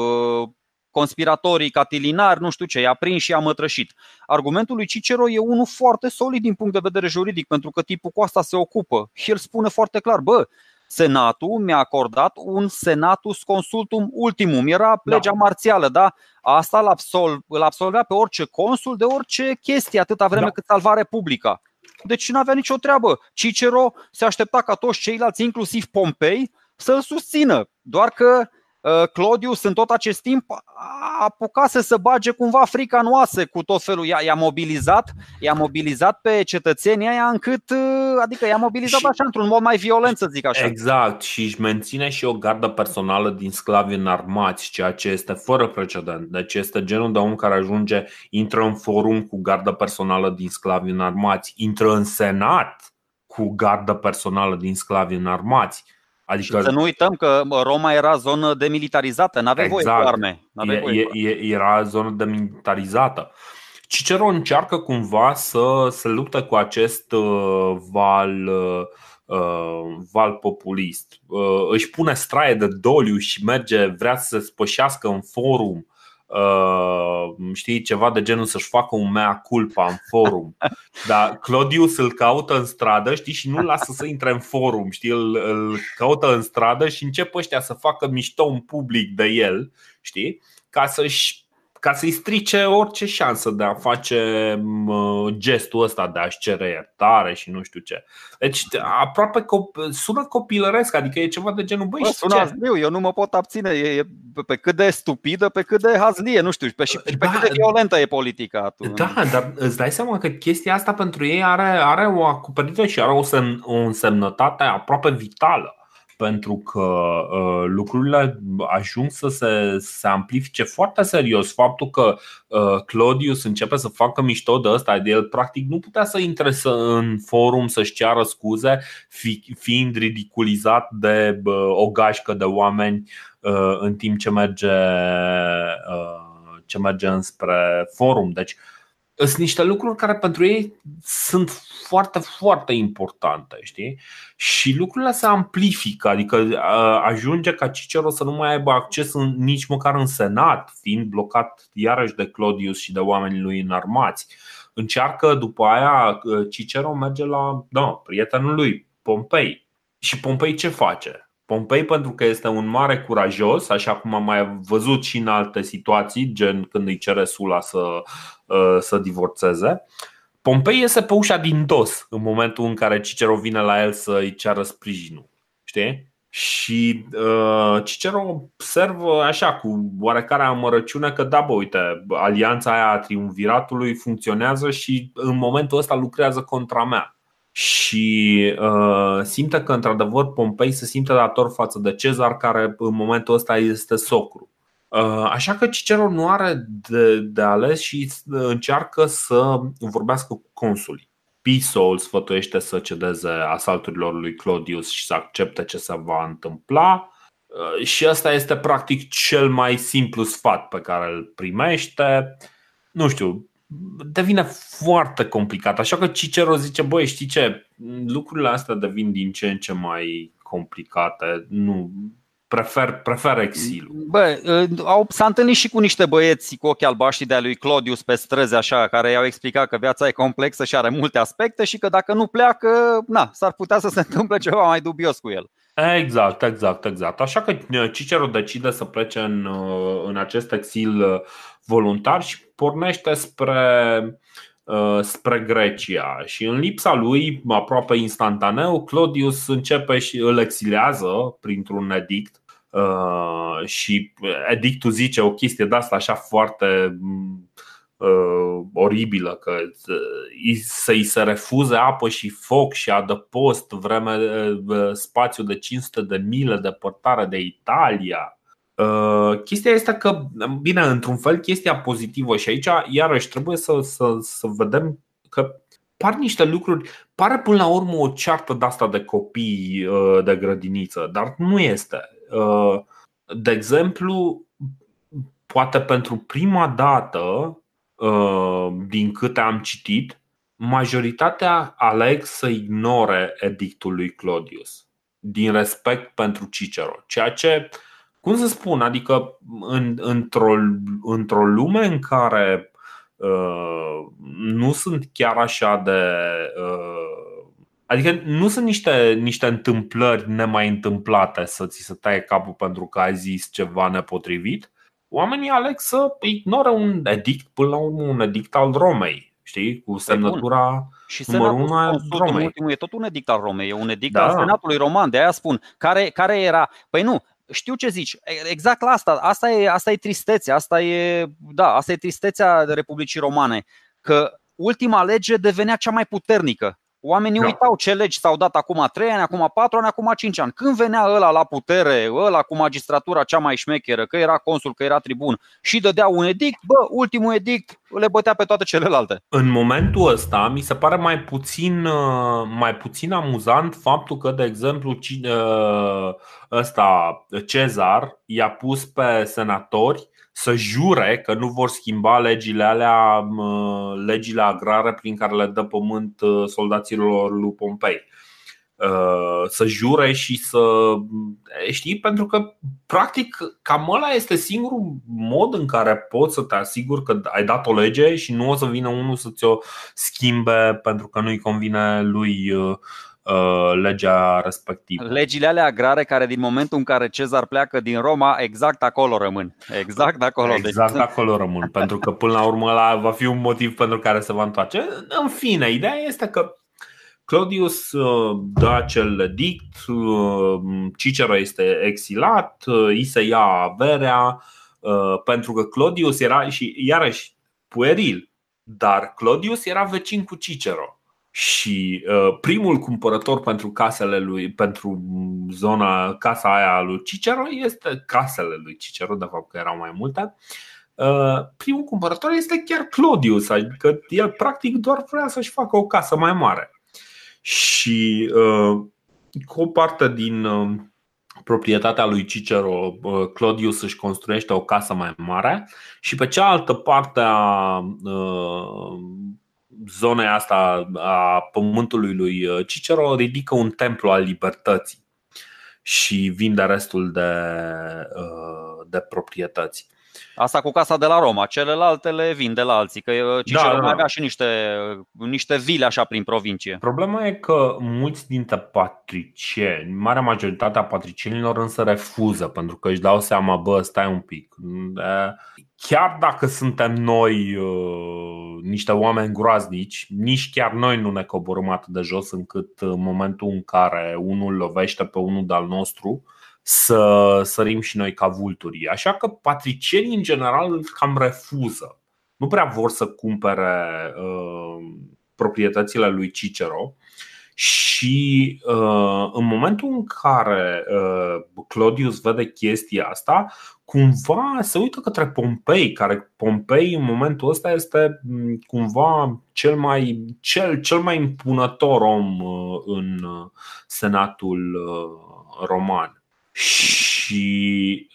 conspiratorii catilinari, nu știu ce, i-a prins și i-a mătrășit. Argumentul lui Cicero e unul foarte solid din punct de vedere juridic, pentru că tipul cu asta se ocupă. El spune foarte clar, bă, Senatul mi-a acordat un senatus consultum ultimum. Era da. legea da. marțială, da? Asta îl, absolv, îl absolvea pe orice consul de orice chestie, atâta vreme da. cât salva Republica. Deci nu avea nicio treabă. Cicero se aștepta ca toți ceilalți, inclusiv Pompei, să-l susțină. Doar că Uh, Claudius în tot acest timp a apucat să se bage cumva frica în oase cu tot felul. I-a, i-a mobilizat, i-a mobilizat pe cetățenii aia încât, uh, adică i-a mobilizat și, așa într-un mod mai violent, să zic așa. Exact, și își menține și o gardă personală din sclavi înarmați, ceea ce este fără precedent. Deci este genul de om care ajunge, intră în forum cu gardă personală din sclavi înarmați, intră în senat cu gardă personală din sclavi înarmați Adică... Să nu uităm că Roma era zonă demilitarizată, n-avea exact. voie cu arme. E, voie e, e, era zonă demilitarizată. Cicero încearcă cumva să se lupte cu acest uh, val, uh, uh, val populist. Uh, își pune straie de doliu și merge, vrea să se spășească în forum Uh, știi, ceva de genul să-și facă un mea culpa în forum. Dar Claudius îl caută în stradă, știi, și nu lasă să intre în forum, știi, îl, îl caută în stradă și încep ăștia să facă mișto în public de el, știi, ca să-și ca să-i strice orice șansă de a face gestul ăsta de a-și cere iertare și nu știu ce. Deci aproape cop- sună copilăresc, adică e ceva de genul băi, Bă, sună ce? Hazliu, eu nu mă pot abține, e, e pe cât de stupidă, pe cât de hazlie, nu știu, pe, și pe, da, pe cât de violentă e politica atunci. Da, dar îți dai seama că chestia asta pentru ei are, are o acoperită și are o, semn, o însemnătate aproape vitală pentru că uh, lucrurile ajung să se, se amplifice foarte serios. Faptul că uh, Claudius începe să facă mișto de ăsta, de el practic nu putea să intre să, în forum să-și ceară scuze, fi, fiind ridiculizat de uh, o gașcă de oameni uh, în timp ce merge, uh, ce merge înspre forum. Deci, uh, sunt niște lucruri care pentru ei sunt foarte, foarte importante, știi? Și lucrurile se amplifică, adică ajunge ca Cicero să nu mai aibă acces în, nici măcar în Senat, fiind blocat iarăși de Claudius și de oamenii lui înarmați. Încearcă după aia, Cicero merge la da, prietenul lui, Pompei. Și Pompei ce face? Pompei pentru că este un mare curajos, așa cum am mai văzut și în alte situații, gen când îi cere Sula să, uh, să divorțeze. Pompei iese pe ușa din dos în momentul în care Cicero vine la el să îi ceară sprijinul. Știi? Și uh, Cicero observă așa cu oarecare amărăciune că da, bă, uite, alianța aia a triumviratului funcționează și în momentul ăsta lucrează contra mea și uh, simte că, într-adevăr, Pompei se simte dator față de Cezar, care în momentul ăsta este socru. Uh, așa că Cicero nu are de, de ales și încearcă să vorbească cu consulii. Piso îl sfătuiește să cedeze asalturilor lui Claudius și să accepte ce se va întâmpla. Uh, și ăsta este practic cel mai simplu sfat pe care îl primește. Nu știu, devine foarte complicat. Așa că Cicero zice, băi, știi ce, lucrurile astea devin din ce în ce mai complicate. Nu, prefer, prefer exilul. Bă, au, s-a întâlnit și cu niște băieți cu ochi albaștri de-a lui Claudius pe străzi, așa, care i-au explicat că viața e complexă și are multe aspecte și că dacă nu pleacă, na, s-ar putea să se întâmple ceva mai dubios cu el. Exact, exact, exact. Așa că Cicero decide să plece în, în acest exil voluntar și pornește spre, uh, spre Grecia și în lipsa lui, aproape instantaneu, Claudius începe și îl exilează printr-un edict uh, și edictul zice o chestie de asta așa foarte uh, oribilă că să-i se refuze apă și foc și adăpost vreme spațiu de 500 de mile departare de Italia Uh, chestia este că, bine, într-un fel, chestia pozitivă și aici, iarăși, trebuie să, să, să vedem că par niște lucruri, pare până la urmă o ceartă de asta de copii uh, de grădiniță, dar nu este. Uh, de exemplu, poate pentru prima dată, din câte am citit, majoritatea aleg să ignore edictul lui Claudius din respect pentru Cicero, ceea ce uh, cum să spun, adică în, într-o, într-o lume în care uh, nu sunt chiar așa de. Uh, adică nu sunt niște, niște întâmplări nemai întâmplate să ți se taie capul pentru că ai zis ceva nepotrivit. Oamenii aleg să ignore un edict, până la urmă un edict al Romei, știi, cu semnătura și numărul unu al Romei. Ultimul e tot un edict al Romei, e un edict da. al Senatului Roman, de aia spun, care, care era, păi nu, știu ce zici. Exact la asta. Asta e, asta e tristețea. Asta e, da, asta e tristețea Republicii Romane. Că ultima lege devenea cea mai puternică. Oamenii da. uitau ce legi s-au dat acum 3 ani, acum 4 ani, acum 5 ani. Când venea ăla la putere, ăla cu magistratura cea mai șmecheră, că era consul, că era tribun și dădea un edict, bă, ultimul edict le bătea pe toate celelalte. În momentul ăsta mi se pare mai puțin, uh, mai puțin amuzant faptul că, de exemplu, uh, ăsta, Cezar i-a pus pe senatori să jure că nu vor schimba legile alea, legile agrare prin care le dă pământ uh, soldaților lui Pompei. Uh, să jure și să. Știi, pentru că, practic, cam ăla este singurul mod în care poți să te asiguri că ai dat o lege și nu o să vină unul să ți-o schimbe pentru că nu-i convine lui, uh, uh, legea respectivă. Legile alea agrare care din momentul în care Cezar pleacă din Roma, exact acolo rămân. Exact acolo. Exact deci... acolo rămân, pentru că până la urmă ăla va fi un motiv pentru care se va întoarce. În fine, ideea este că Claudius uh, dă acel edict, uh, Cicero este exilat, uh, îi se ia averea, pentru că Claudius era și iarăși pueril, dar Claudius era vecin cu Cicero. Și uh, primul cumpărător pentru casele lui, pentru zona, casa aia lui Cicero este casele lui Cicero, de fapt că erau mai multe. Uh, primul cumpărător este chiar Claudius, adică el practic doar vrea să-și facă o casă mai mare. Și uh, cu o parte din uh, proprietatea lui Cicero, uh, Claudius își construiește o casă mai mare și pe cealaltă parte a uh, zonei asta a pământului lui uh, Cicero ridică un templu al libertății și vinde restul de, uh, de proprietăți. Asta cu casa de la Roma, celelalte le vin de la alții, că uh, Cicero da, da, mai avea și niște, niște vile așa prin provincie. Problema e că mulți dintre patricieni, marea majoritate a patricienilor însă refuză pentru că își dau seama, bă, stai un pic. Chiar dacă suntem noi uh, niște oameni groaznici, nici chiar noi nu ne coborâm atât de jos încât în momentul în care unul lovește pe unul de-al nostru, să sărim și noi ca vulturii. Așa că patricienii în general cam refuză. Nu prea vor să cumpere uh, proprietățile lui Cicero și uh, în momentul în care uh, Claudius vede chestia asta, cumva se uită către Pompei, care Pompei în momentul ăsta este mm, cumva cel mai, cel, cel mai impunător om uh, în uh, Senatul uh, roman. Și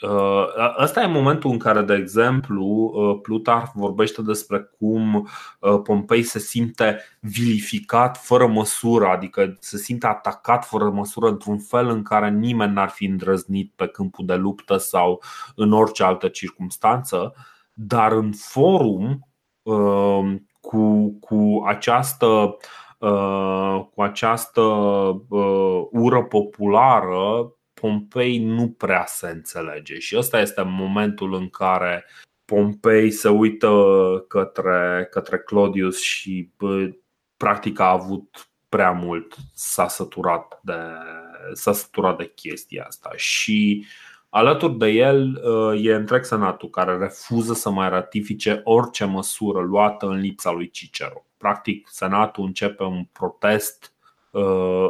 uh, ăsta e momentul în care, de exemplu, uh, Plutarh vorbește despre cum uh, Pompei se simte vilificat fără măsură, adică se simte atacat fără măsură într-un fel în care nimeni n-ar fi îndrăznit pe câmpul de luptă sau în orice altă circunstanță, dar în forum cu, cu această cu această ură populară Pompei nu prea se înțelege și ăsta este momentul în care Pompei se uită către, către Claudius și bă, practic a avut prea mult, s-a săturat de, s-a săturat de chestia asta și alături de el e întreg senatul care refuză să mai ratifice orice măsură luată în lipsa lui Cicero. Practic, senatul începe un protest Uh,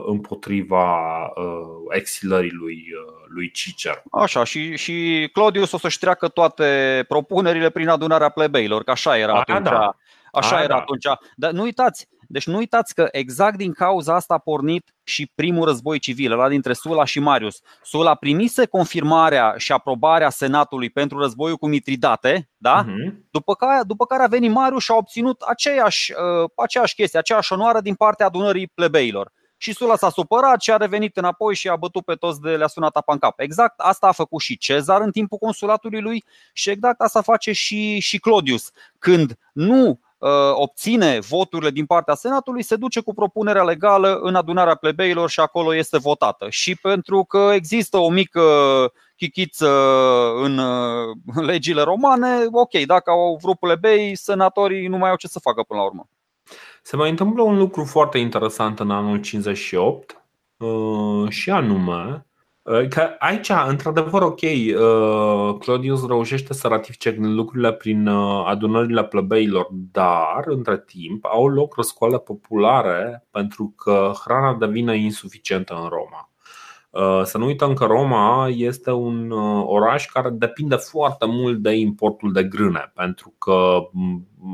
împotriva uh, exilării lui, uh, lui Cicero. Așa, și, și Claudius o să-și treacă toate propunerile prin adunarea plebeilor, că așa era atunci. Da. Așa A, era da. atunci. Dar nu uitați, deci nu uitați că exact din cauza asta a pornit și primul război civil, la dintre Sula și Marius. Sula primise confirmarea și aprobarea Senatului pentru războiul cu Mitridate, da? Uh-huh. După, care, după care a venit Marius și a obținut aceeași, uh, aceeași chestie, aceeași onoare din partea adunării plebeilor. Și Sula s-a supărat și a revenit înapoi și a bătut pe toți de le-a sunat apa în cap. Exact asta a făcut și Cezar în timpul consulatului lui și exact asta face și, și Claudius. Când nu Uh, obține voturile din partea Senatului, se duce cu propunerea legală în adunarea plebeilor și acolo este votată. Și pentru că există o mică chichiță în uh, legile romane, ok, dacă au vrut plebei, senatorii nu mai au ce să facă până la urmă. Se mai întâmplă un lucru foarte interesant în anul 58 uh, și anume Uh, că aici, într-adevăr, ok, uh, Claudius reușește să ratifice lucrurile prin uh, adunările plăbeilor, dar, între timp, au loc răscoale populare pentru că hrana devine insuficientă în Roma. Să nu uităm că Roma este un oraș care depinde foarte mult de importul de grâne, pentru că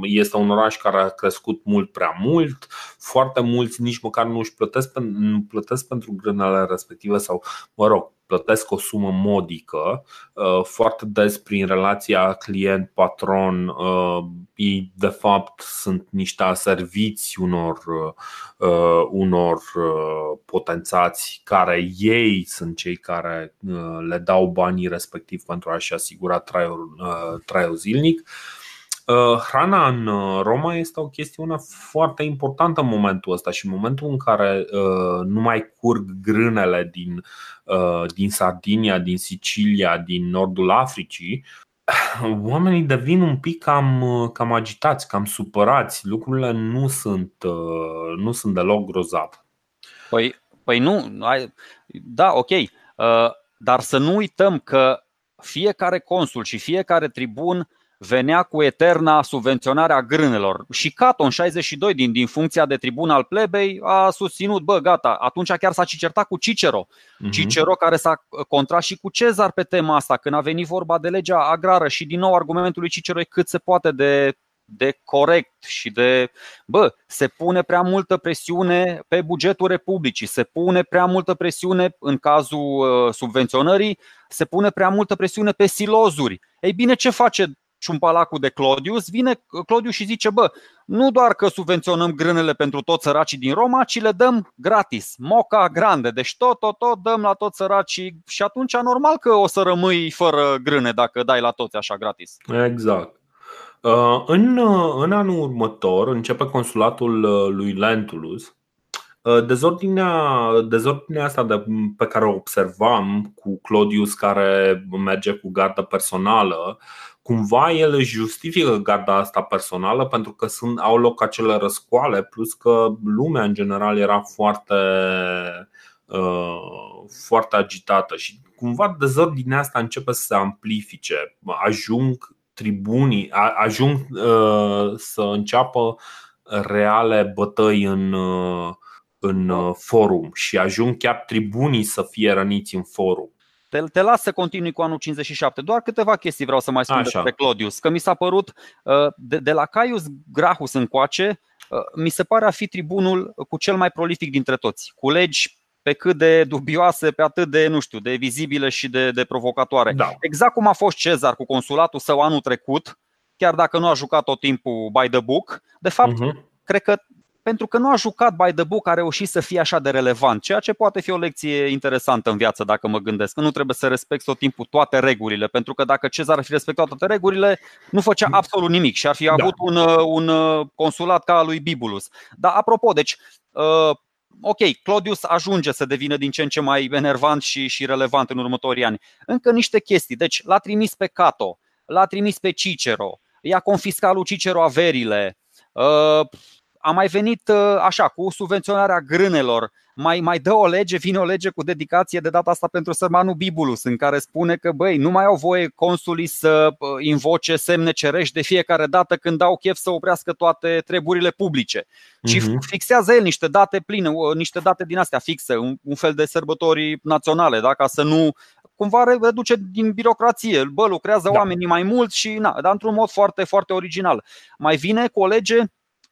este un oraș care a crescut mult prea mult, foarte mulți nici măcar nu își plătesc, nu plătesc pentru grânele respective sau, mă rog, plătesc o sumă modică. Uh, foarte des prin relația client-patron, uh, ei de fapt sunt niște aserviți unor, uh, unor potențați care ei sunt cei care le dau banii respectiv pentru a-și asigura traiul, traiul zilnic. Hrana în Roma este o chestiune foarte importantă în momentul ăsta și în momentul în care nu mai curg grânele din, din Sardinia, din Sicilia, din nordul Africii, oamenii devin un pic cam, cam agitați, cam supărați. Lucrurile nu sunt, nu sunt deloc grozave. Păi, păi nu, da, ok, dar să nu uităm că fiecare consul și fiecare tribun venea cu eterna subvenționare a grânelor. Și Cato, în 62, din, din funcția de tribun al plebei, a susținut, bă, gata, atunci chiar s-a cicertat cu Cicero. Uh-huh. Cicero care s-a contrat și cu Cezar pe tema asta, când a venit vorba de legea agrară și din nou argumentul lui Cicero e cât se poate de de corect și de. Bă, se pune prea multă presiune pe bugetul Republicii, se pune prea multă presiune în cazul uh, subvenționării, se pune prea multă presiune pe silozuri. Ei bine, ce face ciumpalacul de Clodius, vine Clodius și zice, bă, nu doar că subvenționăm grânele pentru toți săracii din Roma, ci le dăm gratis, moca grande, deci tot, tot, tot dăm la toți săracii și atunci normal că o să rămâi fără grâne dacă dai la toți așa gratis. Exact. Uh, în, uh, în anul următor începe consulatul uh, lui Lentulus. Dezordinea, dezordinea asta de, pe care o observam cu Claudius care merge cu gardă personală, cumva el își justifică garda asta personală pentru că sunt, au loc acele răscoale, plus că lumea în general era foarte, foarte agitată și cumva dezordinea asta începe să se amplifice. Ajung tribunii ajung uh, să înceapă reale bătăi în, uh, în uh, forum și ajung chiar tribunii să fie răniți în forum. Te, te las să continui cu anul 57. Doar câteva chestii vreau să mai spun Așa. despre Claudius. Că mi s-a părut de, de la Caius Grahus încoace, mi se pare a fi tribunul cu cel mai prolific dintre toți. Cu legi pe cât de dubioase, pe atât de, nu știu, de vizibile și de, de provocatoare. Da. Exact cum a fost Cezar cu consulatul său anul trecut, chiar dacă nu a jucat tot timpul by the book, de fapt, uh-huh. cred că pentru că nu a jucat by the book a reușit să fie așa de relevant, ceea ce poate fi o lecție interesantă în viață dacă mă gândesc. Că nu trebuie să respecti tot timpul toate regulile, pentru că dacă Cezar ar fi respectat toate regulile, nu făcea absolut nimic și ar fi da. avut un, un consulat ca al lui Bibulus. Dar apropo, deci uh, ok, Claudius ajunge să devină din ce în ce mai enervant și, și relevant în următorii ani. Încă niște chestii. Deci l-a trimis pe Cato, l-a trimis pe Cicero, i-a confiscat lui Cicero averile, uh, a mai venit uh, așa cu subvenționarea grânelor. Mai, mai dă o lege, vine o lege cu dedicație de data asta pentru sărmanul Bibulus, în care spune că băi, nu mai au voie consulii să uh, invoce semne cerești de fiecare dată când au chef să oprească toate treburile publice, ci uh-huh. fixează el niște date pline, uh, niște date din astea fixe, un, un fel de sărbători naționale, da? ca să nu cumva reduce din birocrație. Bă, lucrează da. oamenii mai mult și na, dar într-un mod foarte, foarte original. Mai vine cu o lege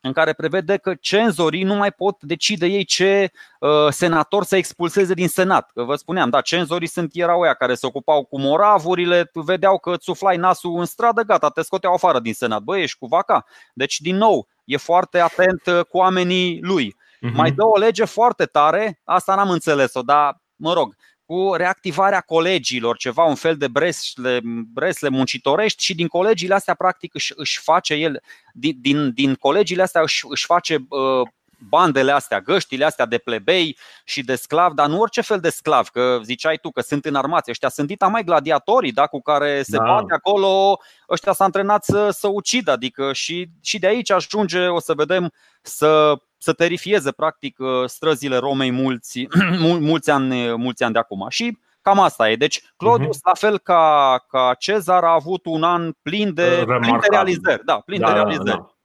în care prevede că cenzorii nu mai pot decide ei ce uh, senator să expulseze din senat. Că vă spuneam, da, cenzorii sunt erau ăia care se ocupau cu moravurile, vedeau că îți suflai nasul în stradă, gata, te scoteau afară din senat. Băi, ești cu vaca. Deci, din nou, e foarte atent uh, cu oamenii lui. Uh-huh. Mai dă o lege foarte tare, asta n-am înțeles-o, dar mă rog, cu reactivarea colegiilor, ceva, un fel de bresle, bresle muncitorești și din colegiile astea practic își, își face el, din, din, din colegiile astea își, își face uh, bandele astea, găștile astea de plebei și de sclavi, dar nu orice fel de sclav, că ziceai tu că sunt înarmați, ăștia sunt dita mai gladiatorii da, cu care se da. bate acolo, ăștia s-au antrenat să, să ucidă, adică și, și de aici ajunge, o să vedem, să să terifieze practic uh, străzile Romei mulți, mulți, ani, mulți ani de acum. Și cam asta e. Deci Claudius, uh-huh. la fel ca, ca Cezar, a avut un an plin de, plin de realizări. Da, plin da, de realizări. Da. Uh,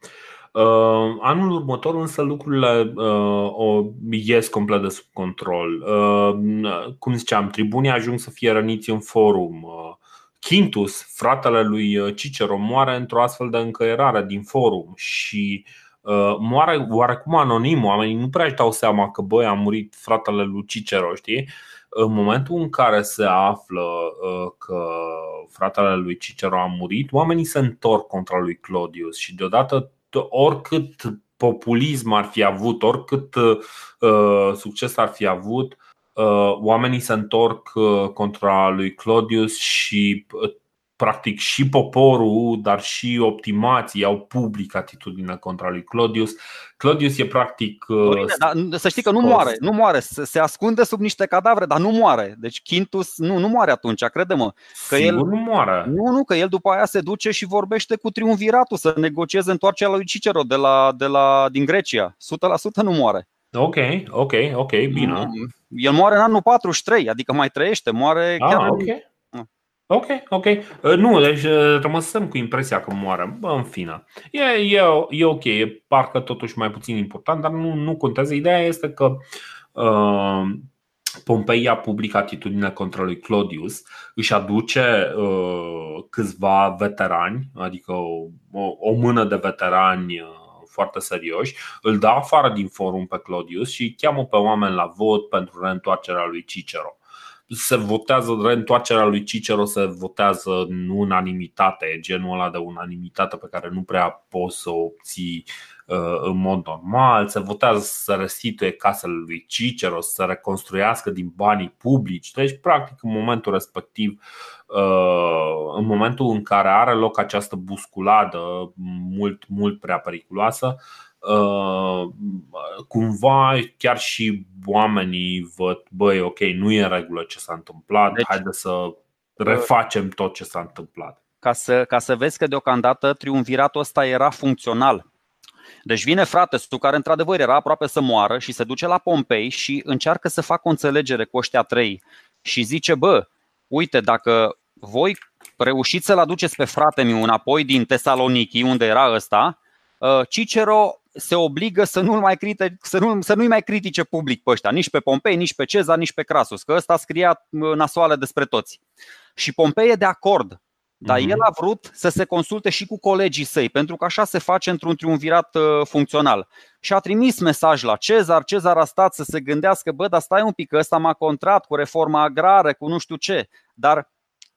anul următor însă lucrurile uh, o ies complet de sub control. Uh, cum ziceam, tribunii ajung să fie răniți în forum. Uh, Quintus, fratele lui Cicero, moare într-o astfel de încăierare din forum și uh, Uh, moare oarecum anonim, oamenii nu prea își dau seama că băi, a murit fratele lui Cicero, știi? În momentul în care se află uh, că fratele lui Cicero a murit, oamenii se întorc contra lui Claudius și deodată oricât populism ar fi avut, oricât uh, succes ar fi avut, uh, oamenii se întorc uh, contra lui Claudius și uh, practic și poporul, dar și optimații au public atitudinea contra lui Claudius. Claudius e practic. Uh, Dorine, dar să știi că nu moare, nu moare, se ascunde sub niște cadavre, dar nu moare. Deci Quintus nu, nu moare atunci, crede-mă. Că Sigur el, nu moare. Nu, nu, că el după aia se duce și vorbește cu triumviratul să negocieze întoarcerea lui Cicero de la, de la, din Grecia. 100% nu moare. Ok, ok, ok, bine. El moare în anul 43, adică mai trăiește, moare ah, chiar. Okay. Ok, ok. Uh, nu, deci uh, rămăsăm cu impresia că moare. Bă, în fine. E, e, e ok, e parcă totuși mai puțin important, dar nu, nu contează. Ideea este că uh, Pompei a publicat atitudinea contra lui Claudius, își aduce uh, câțiva veterani, adică o, o, o mână de veterani uh, foarte serioși, îl dă afară din forum pe Claudius și cheamă pe oameni la vot pentru reîntoarcerea lui Cicero se votează reîntoarcerea lui Cicero se votează în unanimitate, genul ăla de unanimitate pe care nu prea poți să o obții uh, în mod normal, se votează să restituie casele lui Cicero, să se reconstruiască din banii publici. Deci, practic, în momentul respectiv, uh, în momentul în care are loc această busculadă mult, mult prea periculoasă, Uh, cumva chiar și oamenii văd, băi, ok, nu e în regulă ce s-a întâmplat, deci, haide să refacem tot ce s-a întâmplat. Ca să, ca să vezi că deocamdată triumviratul ăsta era funcțional. Deci vine frate tu care într-adevăr era aproape să moară și se duce la Pompei și încearcă să facă o înțelegere cu ăștia trei și zice, bă, uite, dacă voi reușiți să-l aduceți pe fratele meu înapoi din Tesaloniki, unde era ăsta, uh, Cicero se obligă să nu-l mai critice, să, nu, să nu-i mai critique public pe ăștia, nici pe Pompei, nici pe Cezar, nici pe Crasus, că ăsta scria nasoale despre toți. Și Pompei e de acord, dar mm-hmm. el a vrut să se consulte și cu colegii săi, pentru că așa se face într-un triumvirat uh, funcțional. Și a trimis mesaj la Cezar, Cezar a stat să se gândească, bă, dar stai un pic, că ăsta m-a contrat cu reforma agrară, cu nu știu ce, dar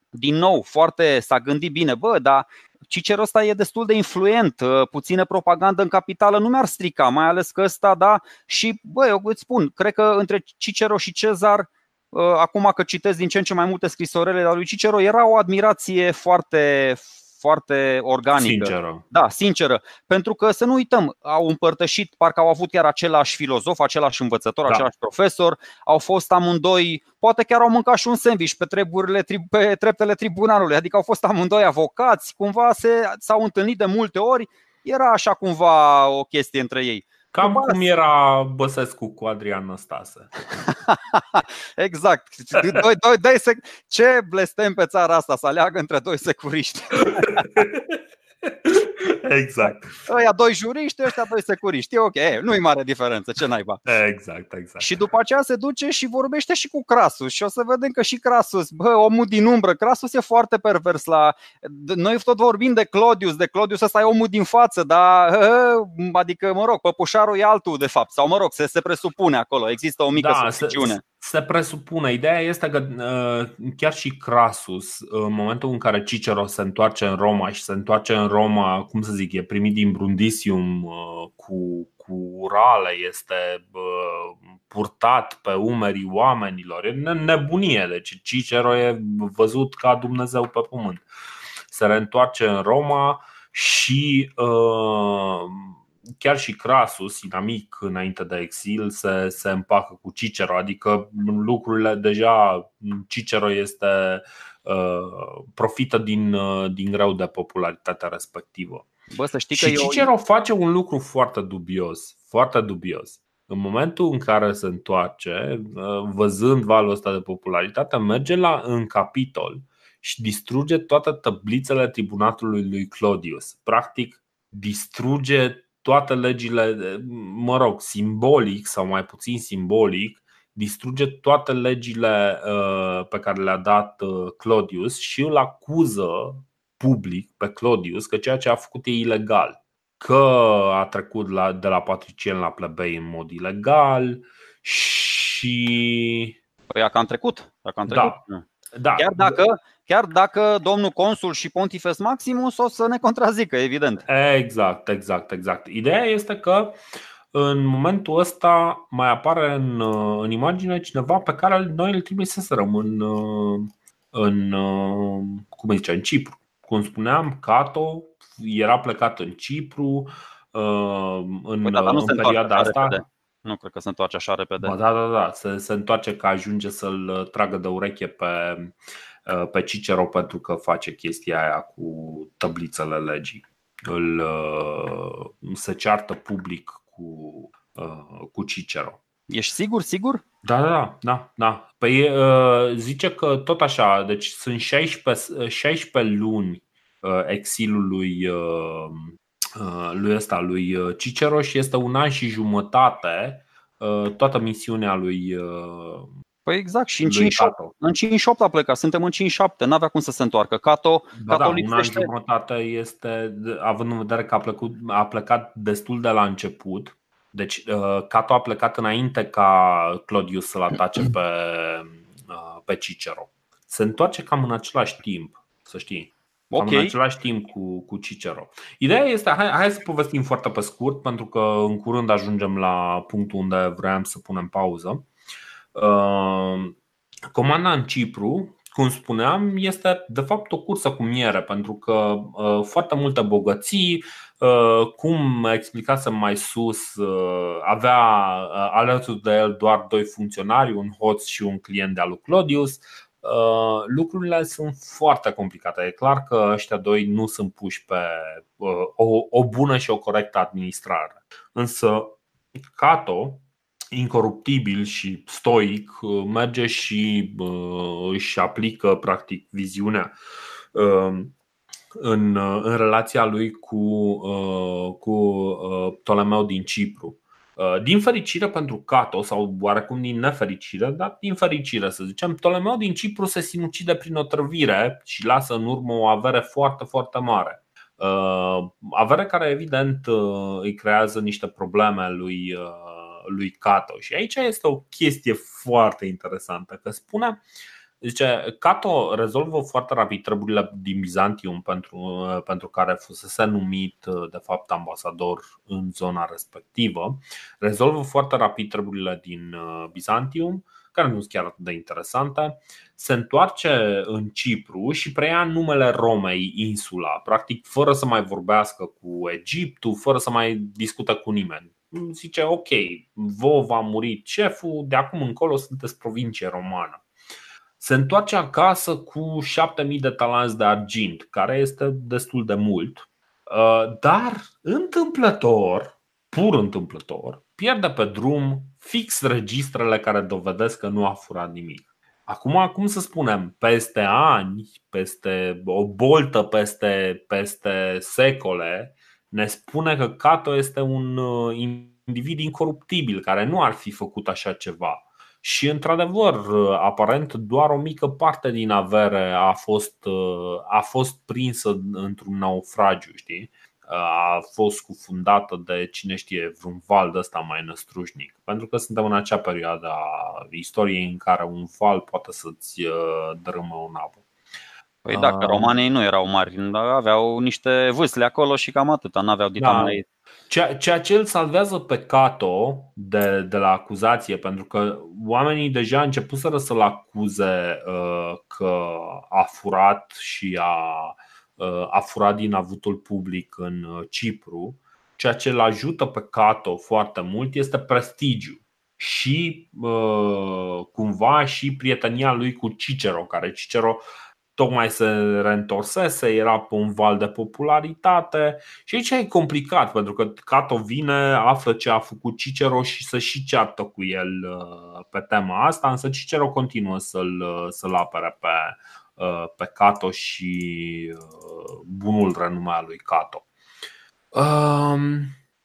din nou, foarte s-a gândit bine, bă, dar Cicero ăsta e destul de influent, uh, puțină propagandă în capitală nu mi-ar strica, mai ales că ăsta, da, și bă, eu îți spun, cred că între Cicero și Cezar, uh, acum că citesc din ce în ce mai multe scrisorele ale lui Cicero, era o admirație foarte, foarte organică. Sinceră. Da, sinceră. Pentru că să nu uităm, au împărtășit, parcă au avut chiar același filozof, același învățător, da. același profesor, au fost amândoi, poate chiar au mâncat și un sandwich pe, treburile, pe treptele tribunalului, adică au fost amândoi avocați, cumva se, s-au întâlnit de multe ori, era așa cumva o chestie între ei. Cam După cum era Băsescu cu Adrian Năstase. exact. Doi, doi, doi sec- Ce blestem pe țara asta să aleagă între doi securiști. Exact. Ăia doi juriști, ăștia doi securiști. E ok, nu-i mare diferență, ce naiba. Exact, exact. Și după aceea se duce și vorbește și cu Crasus și o să vedem că și Crasus, bă, omul din umbră, Crasus e foarte pervers la... Noi tot vorbim de Claudius, de Claudius ăsta e omul din față, dar adică, mă rog, păpușarul e altul de fapt, sau mă rog, se, se presupune acolo, există o mică da, suspiciune. Se, se presupune. Ideea este că uh, chiar și Crasus, în momentul în care Cicero se întoarce în Roma și se întoarce în Roma, cum să zic, e primit din Brundisium uh, cu, cu urale, este uh, purtat pe umerii oamenilor, e nebunie. Deci Cicero e văzut ca Dumnezeu pe pământ. Se reîntoarce în Roma și uh, chiar și Crasus, inamic înainte de exil, se, se împacă cu Cicero, adică lucrurile deja Cicero este uh, profită din, uh, din greu de popularitatea respectivă. Bă, să știi și că Cicero eu... face un lucru foarte dubios, foarte dubios. În momentul în care se întoarce, uh, văzând valul ăsta de popularitate, merge la în capitol și distruge toate tablițele tribunatului lui Claudius. Practic, distruge toate legile, mă rog, simbolic sau mai puțin simbolic, distruge toate legile uh, pe care le-a dat uh, Claudius și îl acuză public pe Claudius că ceea ce a făcut e ilegal. Că a trecut la, de la patricien la plebei în mod ilegal și. Păi a cam trecut. A cam trecut. Da. Da. Chiar, dacă, chiar dacă domnul consul și Pontifex Maximus o să ne contrazică, evident. Exact, exact, exact. Ideea este că în momentul ăsta mai apare în, în imagine cineva pe care noi îl trebuie să în, în, cum zice, în Cipru. Cum spuneam, Cato era plecat în Cipru în, păi, da, în perioada asta. Repede. Nu cred că se întoarce așa repede. Ba, da, da, da. Se, se întoarce că ajunge să-l tragă de ureche pe, pe Cicero pentru că face chestia aia cu tablițele legii. Îl, se ceartă public cu, cu Cicero. Ești sigur, sigur? Da, da, da, da. da. Păi zice că tot așa, deci sunt 16, 16 luni exilului lui ăsta, lui Cicero și este un an și jumătate toată misiunea lui Păi exact, și în 58, în 58 a plecat, suntem în 57, n-avea cum să se întoarcă. Cato, da, Cato da, un an jumătate este, având în vedere că a plecat, a plecat destul de la început, deci Cato a plecat înainte ca Claudius să-l atace pe, pe Cicero. Se întoarce cam în același timp, să știi. Okay. în același timp cu, cu Cicero. Ideea este, hai, hai să povestim foarte pe scurt, pentru că în curând ajungem la punctul unde vreau să punem pauză. Uh, comanda în Cipru, cum spuneam, este de fapt o cursă cu miere, pentru că uh, foarte multe bogății, uh, cum explicasem mai sus, uh, avea uh, alături de el doar doi funcționari, un hoț și un client de al lui Claudius. Uh, lucrurile sunt foarte complicate. E clar că ăștia doi nu sunt puși pe uh, o, o bună și o corectă administrare. Însă Cato, incoruptibil și stoic, uh, merge și își aplică practic viziunea în, în relația lui cu, cu Ptolemeu din Cipru. Uh, din fericire pentru Cato, sau oarecum din nefericire, dar din fericire să zicem, Ptolemeu din Cipru se sinucide prin otrăvire și lasă în urmă o avere foarte, foarte mare. Uh, avere care evident uh, îi creează niște probleme lui, lui Cato. Și aici este o chestie foarte interesantă, că spune Zice, Cato rezolvă foarte rapid treburile din Bizantium pentru, pentru care fusese numit de fapt ambasador în zona respectivă. Rezolvă foarte rapid treburile din uh, Bizantium, care nu sunt chiar atât de interesante. Se întoarce în Cipru și preia numele Romei, insula, practic fără să mai vorbească cu Egiptul, fără să mai discută cu nimeni. Zice, ok, vă va muri șeful, de acum încolo sunteți provincie romană se întoarce acasă cu 7000 de talanți de argint, care este destul de mult, uh, dar întâmplător, pur întâmplător, pierde pe drum fix registrele care dovedesc că nu a furat nimic. Acum, cum să spunem, peste ani, peste o boltă, peste, peste secole, ne spune că Cato este un uh, individ incoruptibil care nu ar fi făcut așa ceva și, într-adevăr, aparent doar o mică parte din avere a fost, a fost prinsă într-un naufragiu, știi? a fost scufundată de cine știe vreun val de ăsta mai năstrușnic. Pentru că suntem în acea perioadă a istoriei în care un val poate să-ți dărâmă un apă. Păi dacă romanii nu erau mari, aveau niște vâsle acolo și cam atâta, n-aveau dita da. mai Ceea, ceea ce îl salvează pe Cato de, de la acuzație, pentru că oamenii deja începuseră să-l acuze uh, că a furat și a, uh, a furat din avutul public în uh, Cipru, ceea ce îl ajută pe Cato foarte mult este prestigiu. Și uh, cumva și prietenia lui cu Cicero, care Cicero tocmai se reîntorsese, era pe un val de popularitate și aici e complicat pentru că Cato vine, află ce a făcut Cicero și să și ceartă cu el uh, pe tema asta, însă Cicero continuă să-l, uh, să-l apere pe, uh, pe Cato și bunul renume al lui Cato. Um,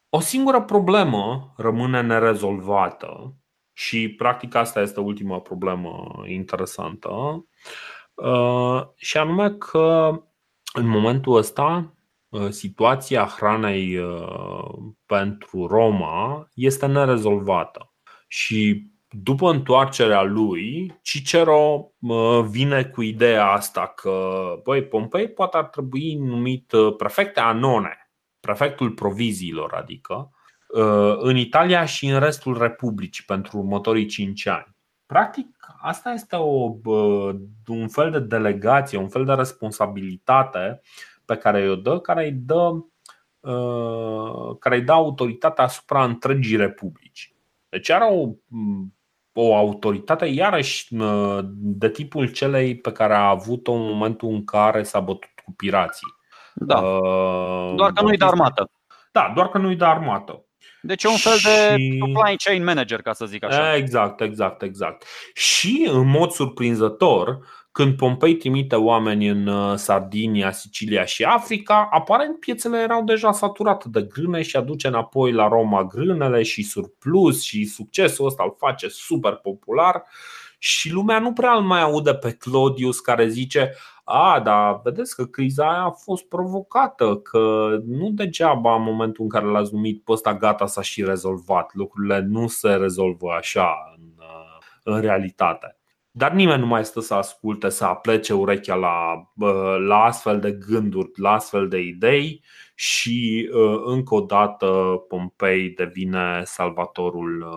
o singură problemă rămâne nerezolvată și practic asta este ultima problemă interesantă Uh, și anume că în momentul ăsta uh, situația hranei uh, pentru Roma este nerezolvată. Și după întoarcerea lui, Cicero vine cu ideea asta că băi, Pompei poate ar trebui numit prefecte anone, prefectul proviziilor, adică, în Italia și în restul Republicii pentru următorii 5 ani. Practic, asta este o, un fel de delegație, un fel de responsabilitate pe care o dă, care îi dă, care îi dă autoritatea asupra întregii republici. Deci are o, o autoritate, iarăși, de tipul celei pe care a avut-o în momentul în care s-a bătut cu pirații. Da. Uh, doar că nu-i de armată. Da, doar că nu-i de armată. Deci e un fel și... de supply chain manager, ca să zic așa. Exact, exact, exact. Și în mod surprinzător, când Pompei trimite oameni în uh, Sardinia, Sicilia și Africa, aparent piețele erau deja saturate de grâne și aduce înapoi la Roma grânele și surplus și succesul ăsta îl face super popular și lumea nu prea îl mai aude pe Claudius care zice a, dar vedeți că criza aia a fost provocată, că nu degeaba în momentul în care l-ați numit pe ăsta gata s-a și rezolvat. Lucrurile nu se rezolvă așa în, uh, în realitate. Dar nimeni nu mai stă să asculte, să aplece urechea la, uh, la astfel de gânduri, la astfel de idei și uh, încă o dată Pompei devine salvatorul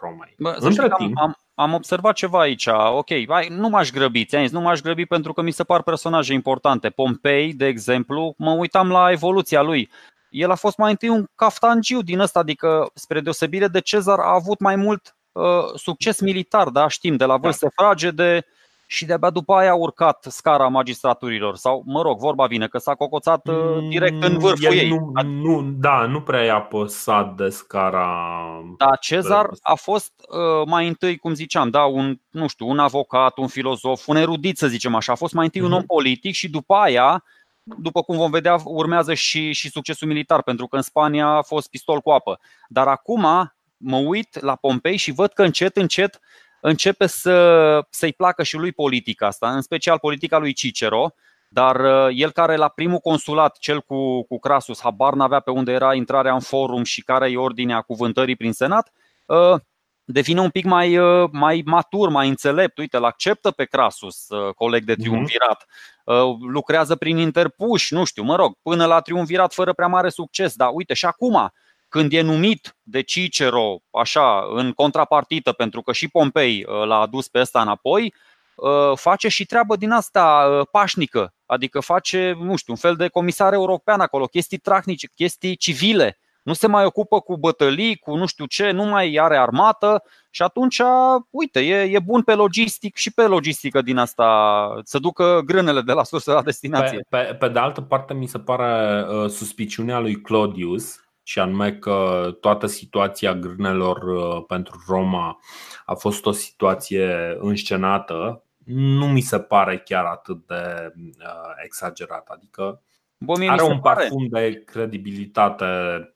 Romei. Bă, Între timp, am, am observat ceva aici. Ok, hai, nu m-aș grăbi, ți nu m-aș grăbi pentru că mi se par personaje importante. Pompei, de exemplu, mă uitam la evoluția lui. El a fost mai întâi un caftangiu din ăsta, adică spre deosebire de Cezar a avut mai mult uh, succes militar, da, știm, de la vârste da. fragede, și de-abia după aia a urcat scara magistraturilor sau, mă rog, vorba vine că s-a cocoțat uh, mm, direct în vârful El ei. Nu, nu, da, nu prea i-a păsat de scara. Da, Cezar a fost uh, mai întâi, cum ziceam, da, un, nu știu, un avocat, un filozof, un erudit, să zicem așa. A fost mai întâi uh-huh. un om mhm. politic și după aia, după cum vom vedea, urmează și, și succesul militar, pentru că în Spania a fost pistol cu apă. Dar acum mă uit la Pompei și văd că încet, încet începe să, să-i placă și lui politica asta, în special politica lui Cicero, dar uh, el care la primul consulat, cel cu, cu Crasus, habar n-avea pe unde era intrarea în forum și care e ordinea cuvântării prin senat, uh, devine un pic mai, uh, mai matur, mai înțelept. Uite, îl acceptă pe Crasus, coleg de mhm. triumvirat, lucrează prin interpuși, nu știu, mă rog, până la triumvirat fără prea mare succes, dar uite, și acum când e numit de Cicero, așa, în contrapartită, pentru că și Pompei uh, l-a adus pe ăsta înapoi, uh, face și treabă din asta uh, pașnică, adică face, nu știu, un fel de comisar european acolo, chestii trahnice, chestii civile. Nu se mai ocupă cu bătălii, cu nu știu ce, nu mai are armată și atunci, uite, e, e bun pe logistic și pe logistică din asta, să ducă grânele de la sursă la destinație. Pe, pe, pe de altă parte, mi se pare uh, suspiciunea lui Claudius și anume că toată situația grânelor uh, pentru Roma a fost o situație înscenată, nu mi se pare chiar atât de uh, exagerat. Adică Bă, are un parfum pare. de credibilitate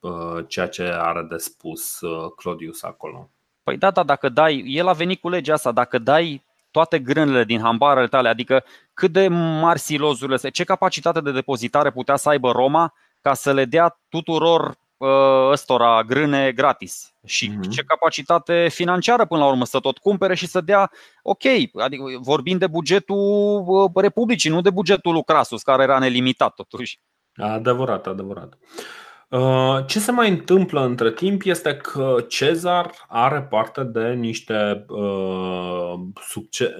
uh, ceea ce are de spus Claudius acolo. Păi da, da, dacă dai, el a venit cu legea asta, dacă dai toate grânele din hambarele tale, adică cât de mari silozurile, ce capacitate de depozitare putea să aibă Roma ca să le dea tuturor Uh, ăstora grâne gratis și mm-hmm. ce capacitate financiară până la urmă să tot cumpere și să dea ok, adică vorbim de bugetul uh, Republicii, nu de bugetul lui Crasus, care era nelimitat totuși. Adevărat, adevărat. Uh, ce se mai întâmplă între timp este că Cezar are parte de niște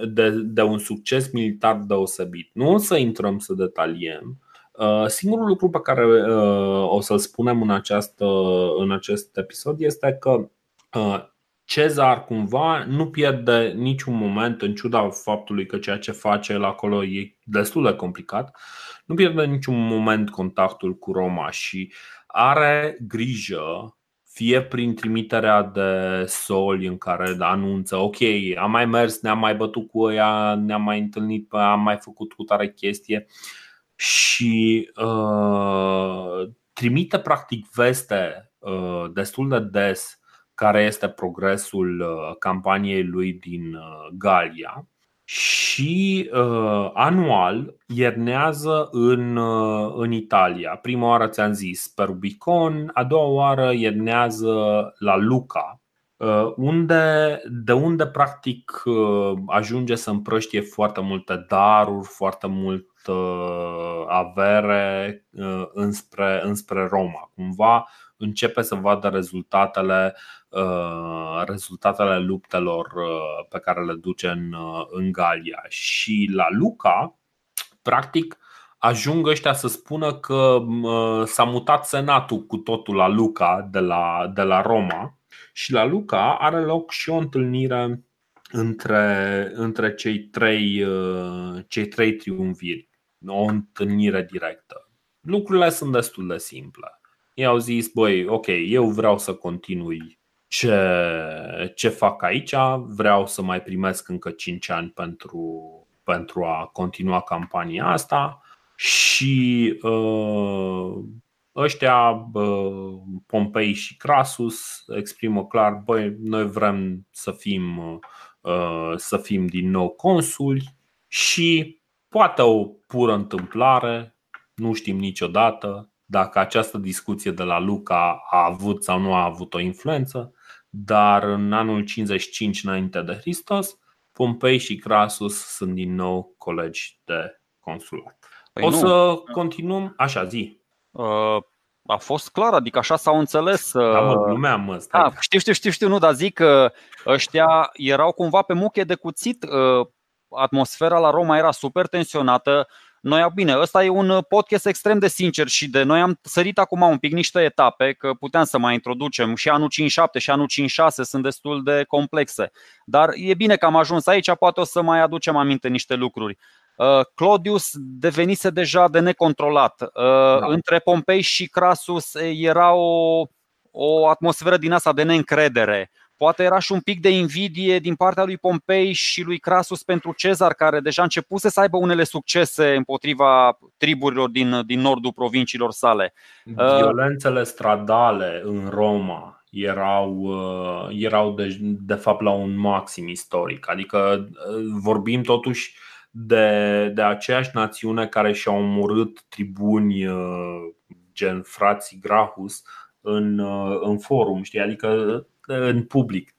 de, de un succes militar deosebit. Nu o să intrăm să detaliem, Uh, singurul lucru pe care uh, o să-l spunem în, această, în acest episod este că uh, Cezar cumva nu pierde niciun moment, în ciuda faptului că ceea ce face el acolo e destul de complicat, nu pierde niciun moment contactul cu Roma și are grijă fie prin trimiterea de soli în care anunță ok, am mai mers, ne-am mai bătut cu ea, ne-am mai întâlnit, am mai făcut cu tare chestie și uh, trimite practic veste uh, destul de des care este progresul uh, campaniei lui din uh, Galia și uh, anual iernează în, uh, în Italia. Prima oară ți-am zis pe Rubicon, a doua oară iernează la Luca, uh, unde, de unde practic uh, ajunge să împrăștie foarte multe daruri, foarte mult avere uh, înspre, înspre Roma. Cumva începe să vadă rezultatele, rezultatele luptelor pe care le duce în, în Galia. Și la Luca, practic, ajung ăștia să spună că s-a mutat senatul cu totul la Luca de la, de la Roma și la Luca are loc și o întâlnire între, între cei, trei, uh, cei trei triumviri, o întâlnire directă. Lucrurile sunt destul de simple. Ei au zis, băi, ok, eu vreau să continui ce, ce fac aici, vreau să mai primesc încă 5 ani pentru, pentru a continua campania asta și uh, ăștia, uh, Pompei și Crasus, exprimă clar, băi, noi vrem să fim uh, Uh, să fim din nou consuli și poate o pură întâmplare, nu știm niciodată dacă această discuție de la Luca a avut sau nu a avut o influență, dar în anul 55 înainte de Hristos, Pompei și Crasus sunt din nou colegi de consulat. Păi o nu. să continuăm așa zi. Uh, a fost clar, adică așa s-au înțeles. Da, mă, uh, glumeam, mă, stai. A, știu, știu, știu, știu, nu, dar zic că ăștia erau cumva pe muche de cuțit. Uh, atmosfera la Roma era super tensionată. Noi, bine, ăsta e un podcast extrem de sincer și de noi am sărit acum un pic niște etape, că puteam să mai introducem și anul 5-7 și anul 5-6 sunt destul de complexe. Dar e bine că am ajuns aici, poate o să mai aducem aminte niște lucruri. Uh, Claudius devenise deja de necontrolat. Uh, da. Între Pompei și Crasus era o, o atmosferă din asta de neîncredere. Poate era și un pic de invidie din partea lui Pompei și lui Crasus pentru Cezar, care deja începuse să aibă unele succese împotriva triburilor din, din nordul provinciilor sale. Uh, Violențele stradale în Roma erau, erau de, de fapt la un maxim istoric. Adică vorbim totuși de, de aceeași națiune care și-a omorât tribuni uh, gen frații Grahus în, uh, în forum, știi? adică uh, în public.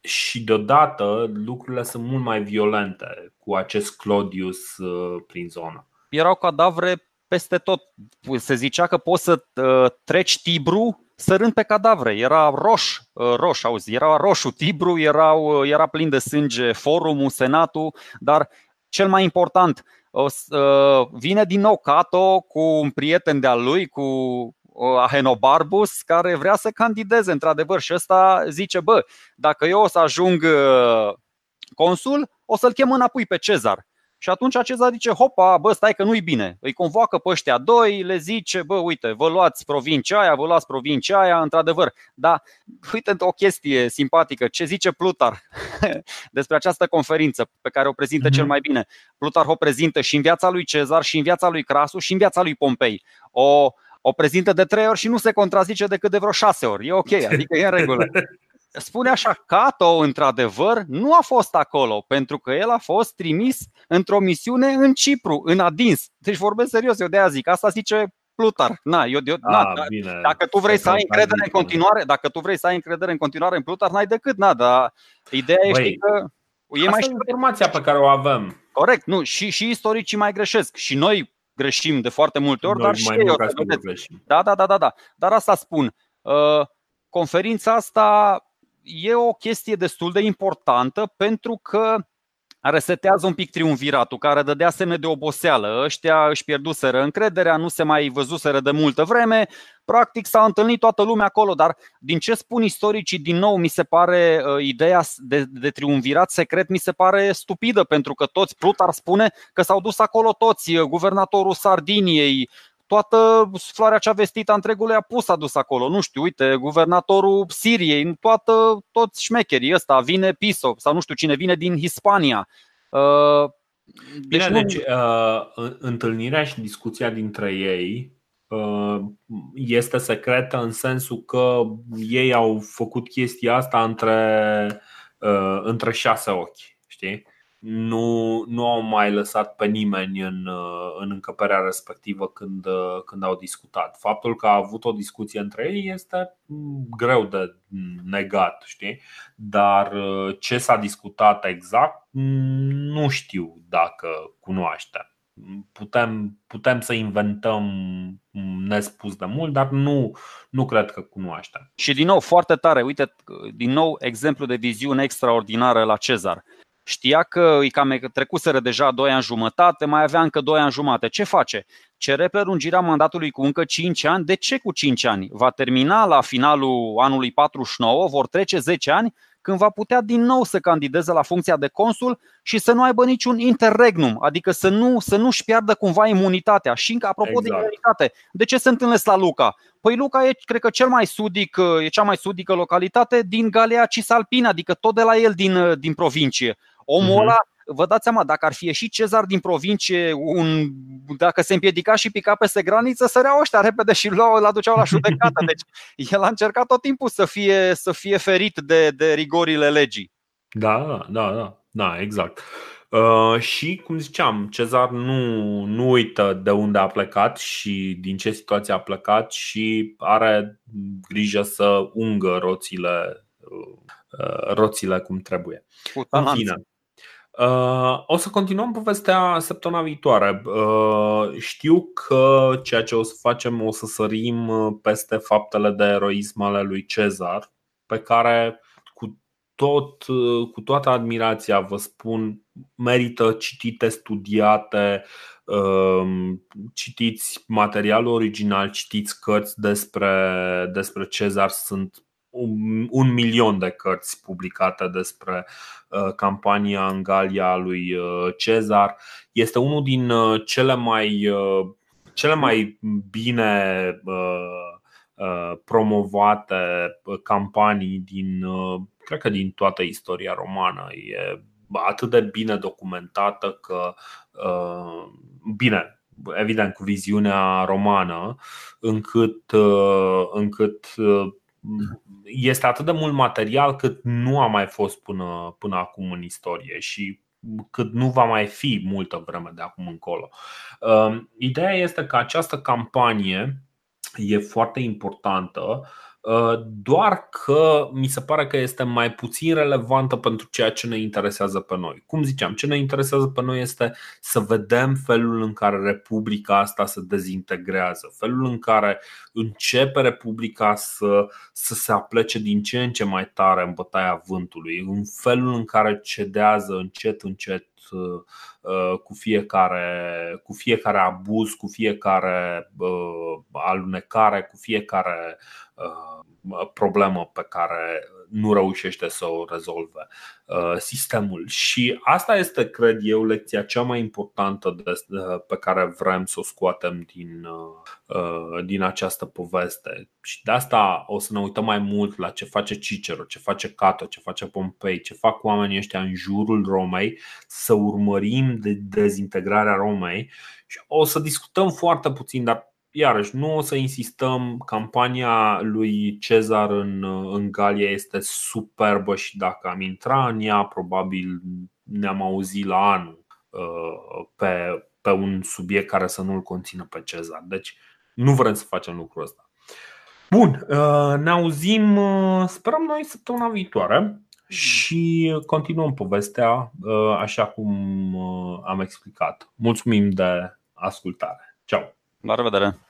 Și deodată lucrurile sunt mult mai violente cu acest Claudius prin zonă. Erau cadavre peste tot. Se zicea că poți să treci Tibru sărând pe cadavre. Era roș, roș, auzi, era roșu Tibru, erau, era plin de sânge forumul, senatul, dar cel mai important, vine din nou Cato cu un prieten de-al lui, cu Ahenobarbus, care vrea să candideze într-adevăr și ăsta zice, bă, dacă eu o să ajung consul, o să-l chem înapoi pe Cezar. Și atunci Cezar zice, hopa, bă, stai că nu-i bine. Îi convoacă pe ăștia doi, le zice, bă, uite, vă luați provincia aia, vă luați provincia aia, într-adevăr. Dar uite o chestie simpatică, ce zice Plutar despre această conferință pe care o prezintă mm-hmm. cel mai bine. Plutar o prezintă și în viața lui Cezar, și în viața lui Crasu, și în viața lui Pompei. O, o prezintă de trei ori și nu se contrazice decât de vreo șase ori. E ok, adică e în regulă. Spune așa, Cato, într-adevăr, nu a fost acolo, pentru că el a fost trimis într-o misiune în Cipru, în Adins. Deci vorbesc serios, eu de aia zic, asta zice Plutar. Na, eu, eu, na, a, da, bine, dacă tu vrei să ai încredere în continuare, dacă tu vrei să ai încredere în continuare în Plutar, n-ai decât, na, dar ideea Băi, e că e mai informația pe care o avem. Corect, nu, și, și istoricii mai greșesc. Și noi greșim de foarte multe ori, noi dar și ei o să Da, da, da, da, da. Dar asta spun. Uh, conferința asta e o chestie destul de importantă pentru că resetează un pic triumviratul, care dădea semne de oboseală. Ăștia își pierduseră încrederea, nu se mai văzuseră de multă vreme, practic s-a întâlnit toată lumea acolo, dar din ce spun istoricii, din nou, mi se pare uh, ideea de, de triumvirat secret, mi se pare stupidă, pentru că toți, Plutar spune că s-au dus acolo toți, uh, guvernatorul Sardiniei, toată floarea cea vestită a întregului a pus a dus acolo. Nu știu, uite, guvernatorul Siriei, toată, toți șmecherii ăsta, vine Piso sau nu știu cine vine din Hispania. Uh, deci, Bine, deci uh, întâlnirea și discuția dintre ei uh, este secretă în sensul că ei au făcut chestia asta între, uh, între șase ochi, știi? Nu, nu au mai lăsat pe nimeni în, uh, în încăperea respectivă când, uh, când au discutat. Faptul că a avut o discuție între ei este mm, greu de negat, știi? Dar uh, ce s-a discutat exact, mm, nu știu dacă cunoaște. putem, putem să inventăm nespus de mult, dar nu, nu cred că cunoaștem. Și din nou, foarte tare, uite, din nou exemplu de viziune extraordinară la Cezar. Știa că îi cam trecuseră deja 2 ani jumătate, mai avea încă 2 ani jumătate. Ce face? Cere prelungirea mandatului cu încă 5 ani. De ce cu 5 ani? Va termina la finalul anului 49, vor trece 10 ani când va putea din nou să candideze la funcția de consul și să nu aibă niciun interregnum, adică să nu să nu-și piardă cumva imunitatea. Și apropo exact. de imunitate, de ce se întâlnesc la Luca? Păi Luca e, cred că, cel mai sudic, e cea mai sudică localitate din Galea Cisalpina, adică tot de la el din, din provincie. Omul uh-huh. ăla vă dați seama, dacă ar fi ieșit Cezar din provincie, un, dacă se împiedica și pica peste graniță, săreau ăștia repede și îl aduceau la judecată. Deci el a încercat tot timpul să fie, să fie ferit de, de rigorile legii. Da, da, da, da, exact. Uh, și, cum ziceam, Cezar nu, nu uită de unde a plecat și din ce situație a plecat și are grijă să ungă roțile, uh, roțile cum trebuie. În fine, Uh, o să continuăm povestea săptămâna viitoare. Uh, știu că ceea ce o să facem o să sărim uh, peste faptele de eroism ale lui Cezar, pe care cu, tot, cu toată admirația vă spun, merită citite, studiate, citiți materialul original, citiți cărți despre, despre Cezar, sunt un, un milion de cărți publicate despre uh, campania în Galia lui uh, Cezar. Este unul din uh, cele mai, uh, cele mai bine uh, uh, promovate campanii din, uh, cred că din toată istoria romană. E atât de bine documentată că, uh, bine, evident cu viziunea romană, încât, uh, încât este atât de mult material cât nu a mai fost până, până acum în istorie și cât nu va mai fi multă vreme de acum încolo. Um, ideea este că această campanie e foarte importantă Uh, doar că mi se pare că este mai puțin relevantă pentru ceea ce ne interesează pe noi. Cum ziceam, ce ne interesează pe noi este să vedem felul în care Republica asta se dezintegrează, felul în care începe Republica să, să se aplece din ce în ce mai tare în bătaia vântului, în felul în care cedează încet, încet uh, uh, cu fiecare, cu fiecare abuz, cu fiecare alunecare, cu fiecare problemă pe care nu reușește să o rezolve uh, sistemul. Și asta este, cred eu, lecția cea mai importantă de, pe care vrem să o scoatem din, uh, din această poveste. Și de asta o să ne uităm mai mult la ce face Cicero, ce face Cato, ce face Pompei, ce fac oamenii ăștia în jurul Romei, să urmărim de dezintegrarea Romei și o să discutăm foarte puțin, dar iarăși, nu o să insistăm, campania lui Cezar în, în Galia este superbă și dacă am intrat în ea, probabil ne-am auzit la anul uh, pe, pe un subiect care să nu-l conțină pe Cezar. Deci nu vrem să facem lucrul ăsta. Bun, uh, ne auzim, uh, sperăm noi, săptămâna viitoare și continuăm povestea așa cum am explicat. Mulțumim de ascultare. Ciao! La revedere!